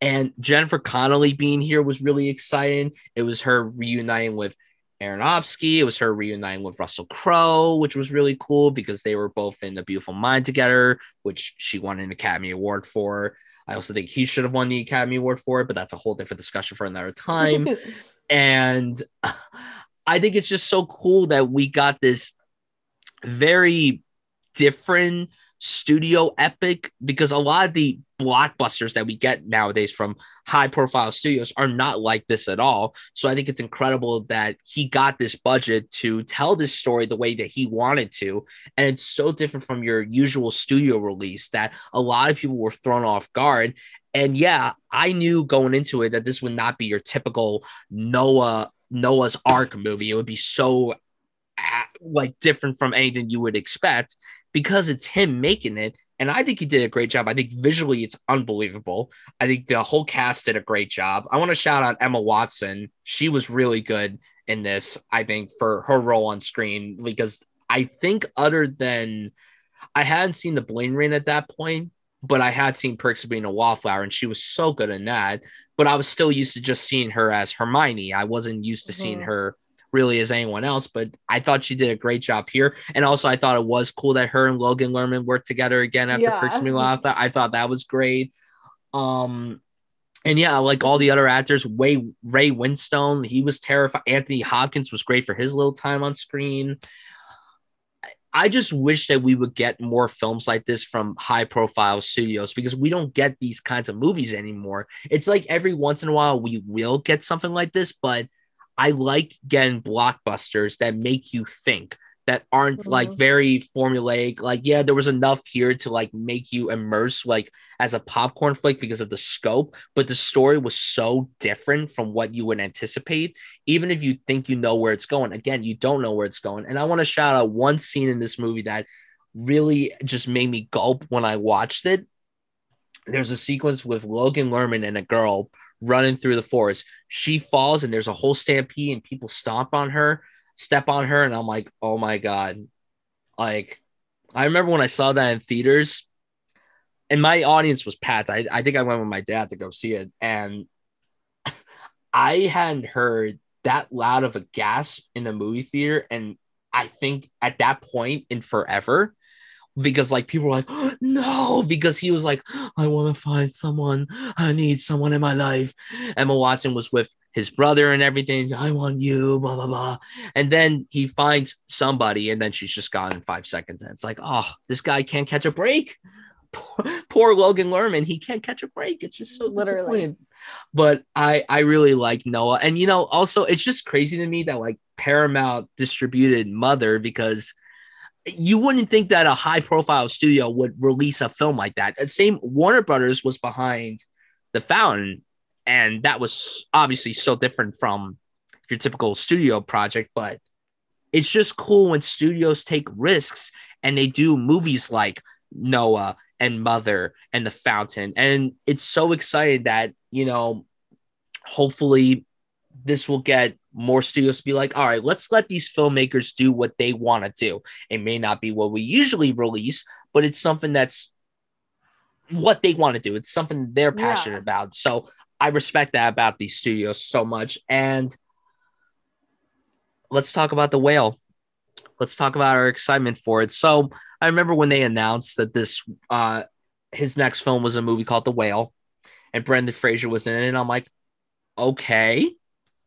And Jennifer Connelly being here was really exciting. It was her reuniting with Aronofsky. It was her reuniting with Russell Crowe, which was really cool because they were both in The Beautiful Mind together, which she won an Academy Award for. I also think he should have won the Academy Award for it, but that's a whole different discussion for another time. and I think it's just so cool that we got this very different studio epic because a lot of the blockbusters that we get nowadays from high profile studios are not like this at all. So I think it's incredible that he got this budget to tell this story the way that he wanted to. And it's so different from your usual studio release that a lot of people were thrown off guard. And yeah, I knew going into it that this would not be your typical Noah Noah's Ark movie. It would be so like different from anything you would expect because it's him making it. And I think he did a great job. I think visually it's unbelievable. I think the whole cast did a great job. I want to shout out Emma Watson. She was really good in this, I think, for her role on screen, because I think, other than I hadn't seen the Bling Ring at that point, but I had seen Perks of Being a Wallflower, and she was so good in that. But I was still used to just seeing her as Hermione. I wasn't used to mm-hmm. seeing her really as anyone else, but I thought she did a great job here. And also, I thought it was cool that her and Logan Lerman worked together again after yeah. Being. I thought that was great. Um, and yeah, like all the other actors, Way Ray Winstone, he was terrified. Anthony Hopkins was great for his little time on screen. I just wish that we would get more films like this from high profile studios because we don't get these kinds of movies anymore. It's like every once in a while we will get something like this, but I like getting blockbusters that make you think that aren't mm-hmm. like very formulaic. Like, yeah, there was enough here to like make you immerse like as a popcorn flick because of the scope, but the story was so different from what you would anticipate. Even if you think you know where it's going, again, you don't know where it's going. And I want to shout out one scene in this movie that really just made me gulp when I watched it. There's a sequence with Logan Lerman and a girl running through the forest. She falls and there's a whole stampede and people stomp on her step on her, and I'm like, oh my god, like I remember when I saw that in theaters, and my audience was packed. I, I think I went with my dad to go see it, and I hadn't heard that loud of a gasp in the movie theater, and I think at that point in forever, because like people were like, oh, no, because he was like, I want to find someone. I need someone in my life. Emma Watson was with his brother and everything. I want you, blah, blah, blah. And then he finds somebody, and then she's just gone in five seconds. And it's like, oh, this guy can't catch a break. Poor, poor Logan Lerman, he can't catch a break. It's just so Literally. But I I really like Noah. And you know, also it's just crazy to me that like Paramount distributed Mother because you wouldn't think that a high profile studio would release a film like that. The same Warner Brothers was behind The Fountain, and that was obviously so different from your typical studio project, but it's just cool when studios take risks and they do movies like Noah and Mother and The Fountain. And it's so excited that, you know, hopefully this will get more studios to be like, all right, let's let these filmmakers do what they want to do. It may not be what we usually release, but it's something that's what they want to do. It's something they're passionate yeah. about. So I respect that about these studios so much. And let's talk about the whale. Let's talk about our excitement for it. So I remember when they announced that this uh his next film was a movie called The Whale, and Brendan Fraser was in it, and I'm like, okay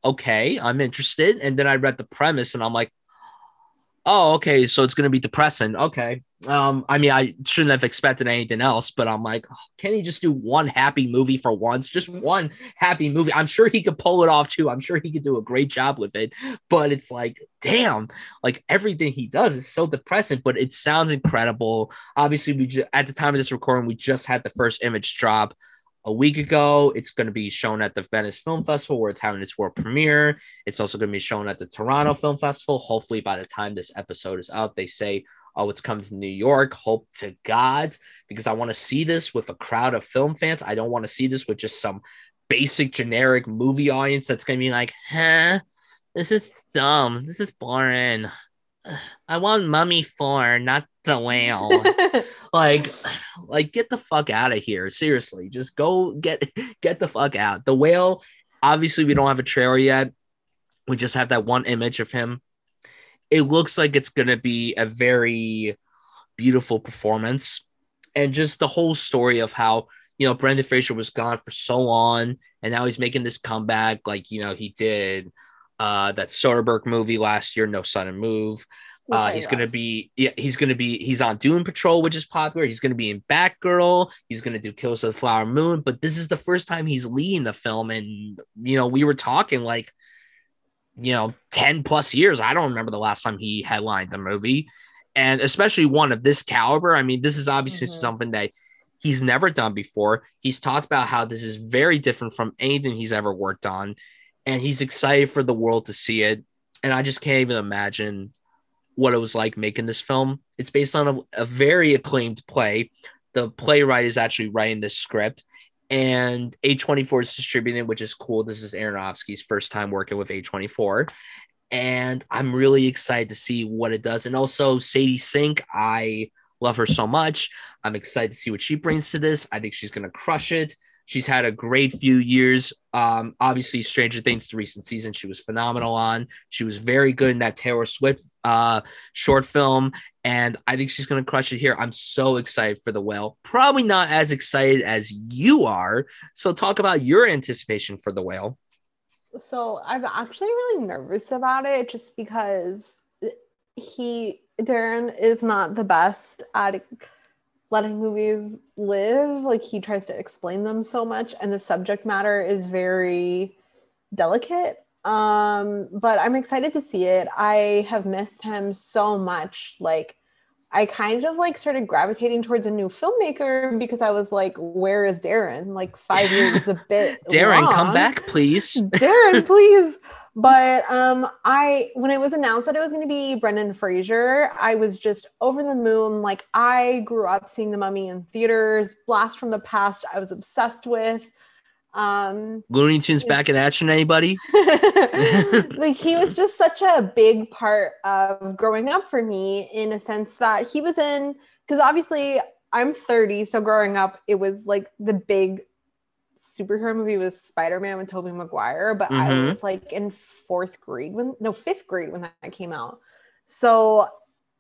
okay, I'm interested. And then I read the premise and I'm like, oh, okay, so it's gonna be depressing. Okay. Um, I mean, I shouldn't have expected anything else, but I'm like, oh, can he just do one happy movie for once? Just one happy movie. I'm sure he could pull it off too. I'm sure he could do a great job with it. But it's like, damn, like everything he does is so depressing, but it sounds incredible. Obviously, we just at the time of this recording, we just had the first image drop a week ago. It's going to be shown at the Venice Film Festival where it's having its world premiere. It's also going to be shown at the Toronto Film Festival. Hopefully, by the time this episode is out, they say, oh, it's coming to New York. Hope to God, because I want to see this with a crowd of film fans. I don't want to see this with just some basic generic movie audience that's going to be like, huh, this is dumb. This is boring. I want Mummy 4, not the whale. like, like get the fuck out of here. Seriously, just go get get the fuck out. The whale. Obviously, we don't have a trailer yet. We just have that one image of him. It looks like it's gonna be a very beautiful performance, and just the whole story of how you know Brendan Fraser was gone for so long, and now he's making this comeback. Like you know he did uh, that Soderbergh movie last year, No Sudden Move. Uh, he's gonna be yeah, he's gonna be he's on Doom Patrol, which is popular. He's gonna be in Batgirl. He's gonna do Killers of the Flower Moon. But this is the first time he's leading the film, and you know we were talking like you know 10 plus years. I don't remember the last time he headlined the movie, and especially one of this caliber. I mean, this is obviously mm-hmm. something that he's never done before. He's talked about how this is very different from anything he's ever worked on, and he's excited for the world to see it. And I just can't even imagine what it was like making this film. It's based on a, a very acclaimed play. The playwright is actually writing this script, and A24 is distributing which is cool. This is Aronofsky's first time working with A24. And I'm really excited to see what it does. And also, Sadie Sink, I love her so much. I'm excited to see what she brings to this. I think she's going to crush it. She's had a great few years. Um, obviously, Stranger Things, the recent season, she was phenomenal on. She was very good in that Taylor Swift uh, short film, and I think she's going to crush it here. I'm so excited for The Whale. Probably not as excited as you are. So, talk about your anticipation for The Whale. So, I'm actually really nervous about it just because he, Darren, is not the best at letting movies live. Like he tries to explain them so much, and the subject matter is very delicate. Um, but I'm excited to see it. I have missed him so much. Like I kind of like started gravitating towards a new filmmaker because I was like, where is Darren? Like five years is a bit. Darren, long. come back, please. Darren, please. But um, I when it was announced that it was going to be Brendan Fraser, I was just over the moon. Like I grew up seeing The Mummy in theaters. Blast from the Past, I was obsessed with. Um, Looney Tunes back in action, anybody? like he was just such a big part of growing up for me in a sense that he was in because obviously I'm 30, so growing up it was like the big superhero movie was Spider-Man with Tobey Maguire, but mm-hmm. I was like in fourth grade when no fifth grade when that came out. So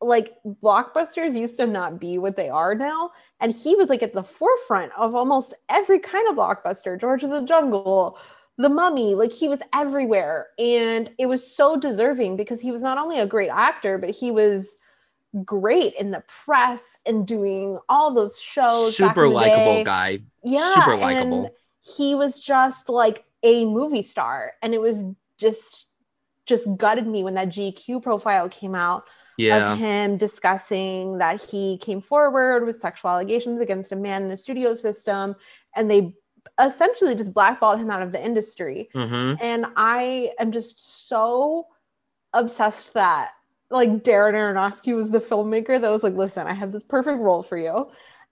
like blockbusters used to not be what they are now. And he was like at the forefront of almost every kind of blockbuster, George of the Jungle, The Mummy, like he was everywhere. And it was so deserving because he was not only a great actor, but he was great in the press and doing all those shows. Super likable guy. Yeah. Super likable he was just like a movie star and it was just just gutted me when that GQ profile came out yeah. of him discussing that he came forward with sexual allegations against a man in the studio system and they essentially just blackballed him out of the industry. Mm-hmm. And I am just so obsessed that like Darren Aronofsky was the filmmaker that was like, listen, I have this perfect role for you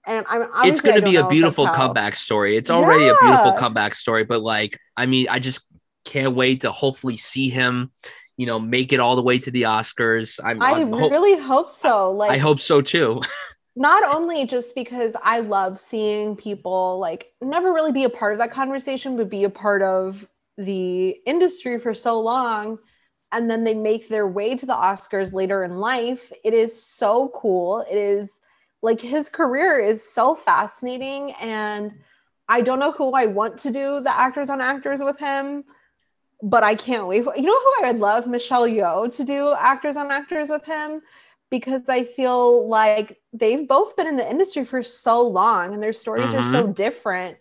and I'm it's going to be a beautiful comeback story. It's already yeah. a beautiful comeback story, but like, I mean, I just can't wait to hopefully see him, you know, make it all the way to the Oscars. I'm, I I'm really hope, hope so. Like, I hope so too. not only just because I love seeing people like never really be a part of that conversation, but be a part of the industry for so long. And then they make their way to the Oscars later in life. It is so cool. It is like his career is so fascinating and I don't know who I want to do the actors on actors with him, but I can't wait. You know who I would love? Michelle Yeoh to do actors on actors with him because I feel like they've both been in the industry for so long and their stories mm-hmm. are so mm-hmm. different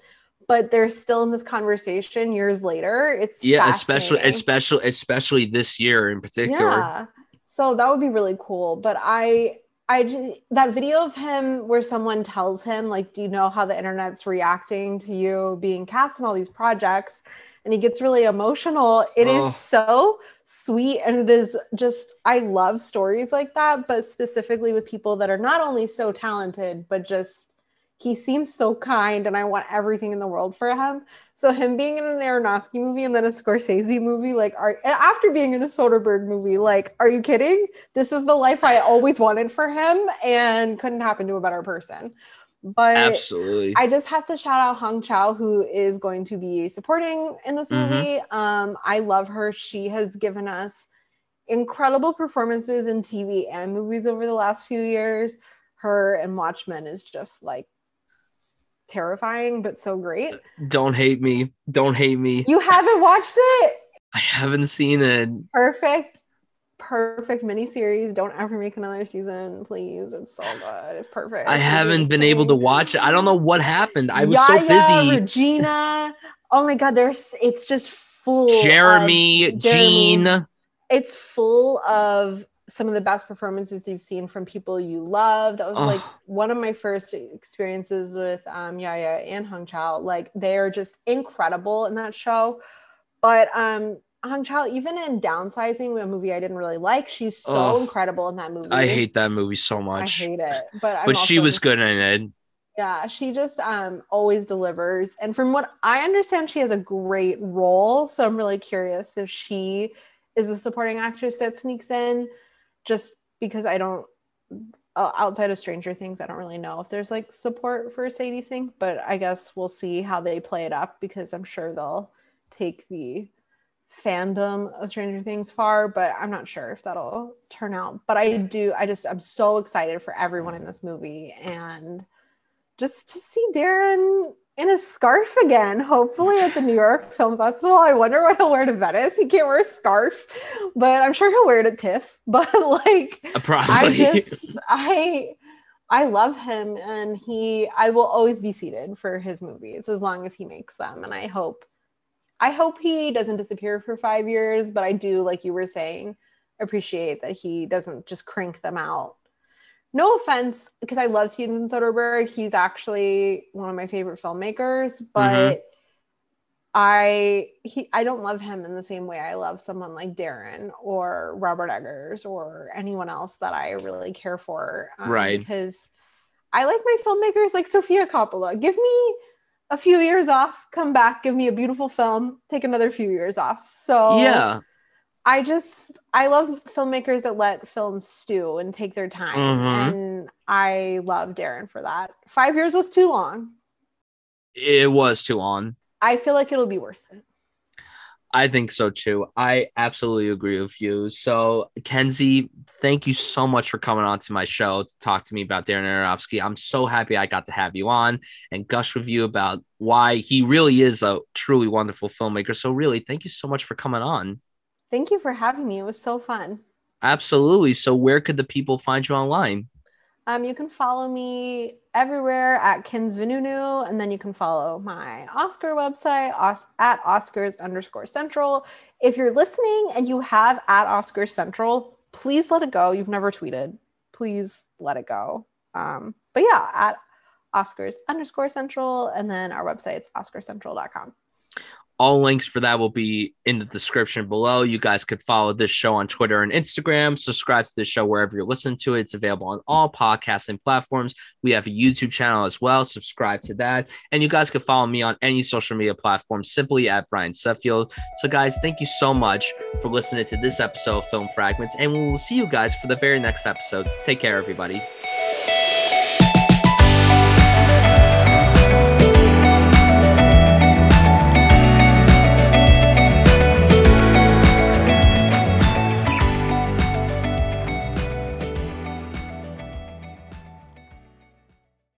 but they're still in this conversation years later. It's yeah, especially especially especially this year in particular. Yeah. So that would be really cool. But I I just that video of him where someone tells him like, "Do you know how the internet's reacting to you being cast in all these projects?" And he gets really emotional. It oh. is so sweet and it is just I love stories like that, but specifically with people that are not only so talented but just he seems so kind and I want everything in the world for him. So him being in an Aronofsky movie and then a Scorsese movie, like, are after being in a Soderbergh movie, like, are you kidding? This is the life I always wanted for him, and couldn't happen to a better person. But absolutely, I just have to shout out Hong Chau, who is going to be supporting in this mm-hmm. movie. Mm-hmm. Um, I love her. She has given us incredible performances in TV and movies over the last few years. Her and Watchmen is just like terrifying but so great. Don't hate me. Don't hate me. You haven't watched it? I haven't seen it. Perfect. Perfect miniseries. Don't ever make another season, please. It's so good. It's perfect. I haven't been able to watch it. I don't know what happened. I was Yahya, so busy. Regina. Oh my god, there's it's just full Jeremy, Jean. It's full of some of the best performances you've seen from people you love. That was oh. like one of my first experiences with um, Yahya and Hong Chau. Like they are just incredible in that show. But um, Hong Chau, even in Downsizing, a movie I didn't really like, she's so Ugh. incredible in that movie. I hate that movie so much. I hate it, but I'm but she was just- good in it. Yeah, she just um always delivers. And from what I understand, she has a great role. So I'm really curious if she is the supporting actress that sneaks in, just because I don't uh, outside of Stranger Things, I don't really know if there's like support for Sadie Sink, but I guess we'll see how they play it up because I'm sure they'll take the fandom of Stranger Things far, but I'm not sure if that'll turn out. But I do, I just, I'm so excited for everyone in this movie and just to see Darren in a scarf again, hopefully at the New York Film Festival. I wonder what he'll wear to Venice. He can't wear a scarf, but I'm sure he'll wear it at TIFF. But like, Uh, Probably. I just I I love him and he I will always be seated for his movies as long as he makes them and I hope I hope he doesn't disappear for 5 years but I do like you were saying appreciate that he doesn't just crank them out. No offense because I love Steven Soderbergh. He's actually one of my favorite filmmakers, but I he I don't love him in the same way I love someone like Darren or Robert Eggers or anyone else that I really care for. um, Right. Because I like my filmmakers like Sofia Coppola. Give me a few years off, come back, give me a beautiful film, take another few years off. So yeah. I just I love filmmakers that let films stew and take their time. Mhm. And I love Darren for that. Five years was too long. It was too long. I feel like it'll be worth it. I think so too. I absolutely agree with you. So, Kenzie, thank you so much for coming on to my show to talk to me about Darren Aronofsky. I'm so happy I got to have you on and gush with you about why he really is a truly wonderful filmmaker. So, really, thank you so much for coming on. Thank you for having me. It was so fun. Absolutely. So, where could the people find you online? Um, you can follow me everywhere at Kins Vanunu, and then you can follow my Oscar website os- at Oscars underscore Central. If you're listening and you have at Oscars Central, please let it go. You've never tweeted. Please let it go. Um, but yeah, at Oscars underscore Central, and then our website's oscarcentral.com. All links for that will be in the description below. You guys could follow this show on Twitter and Instagram. Subscribe to this show wherever you're listening to it. It's available on all podcasting platforms. We have a YouTube channel as well. Subscribe to that. And you guys can follow me on any social media platform simply at Brian Seffield. So, guys, thank you so much for listening to this episode of Film Fragments. And we will see you guys for the very next episode. Take care, everybody.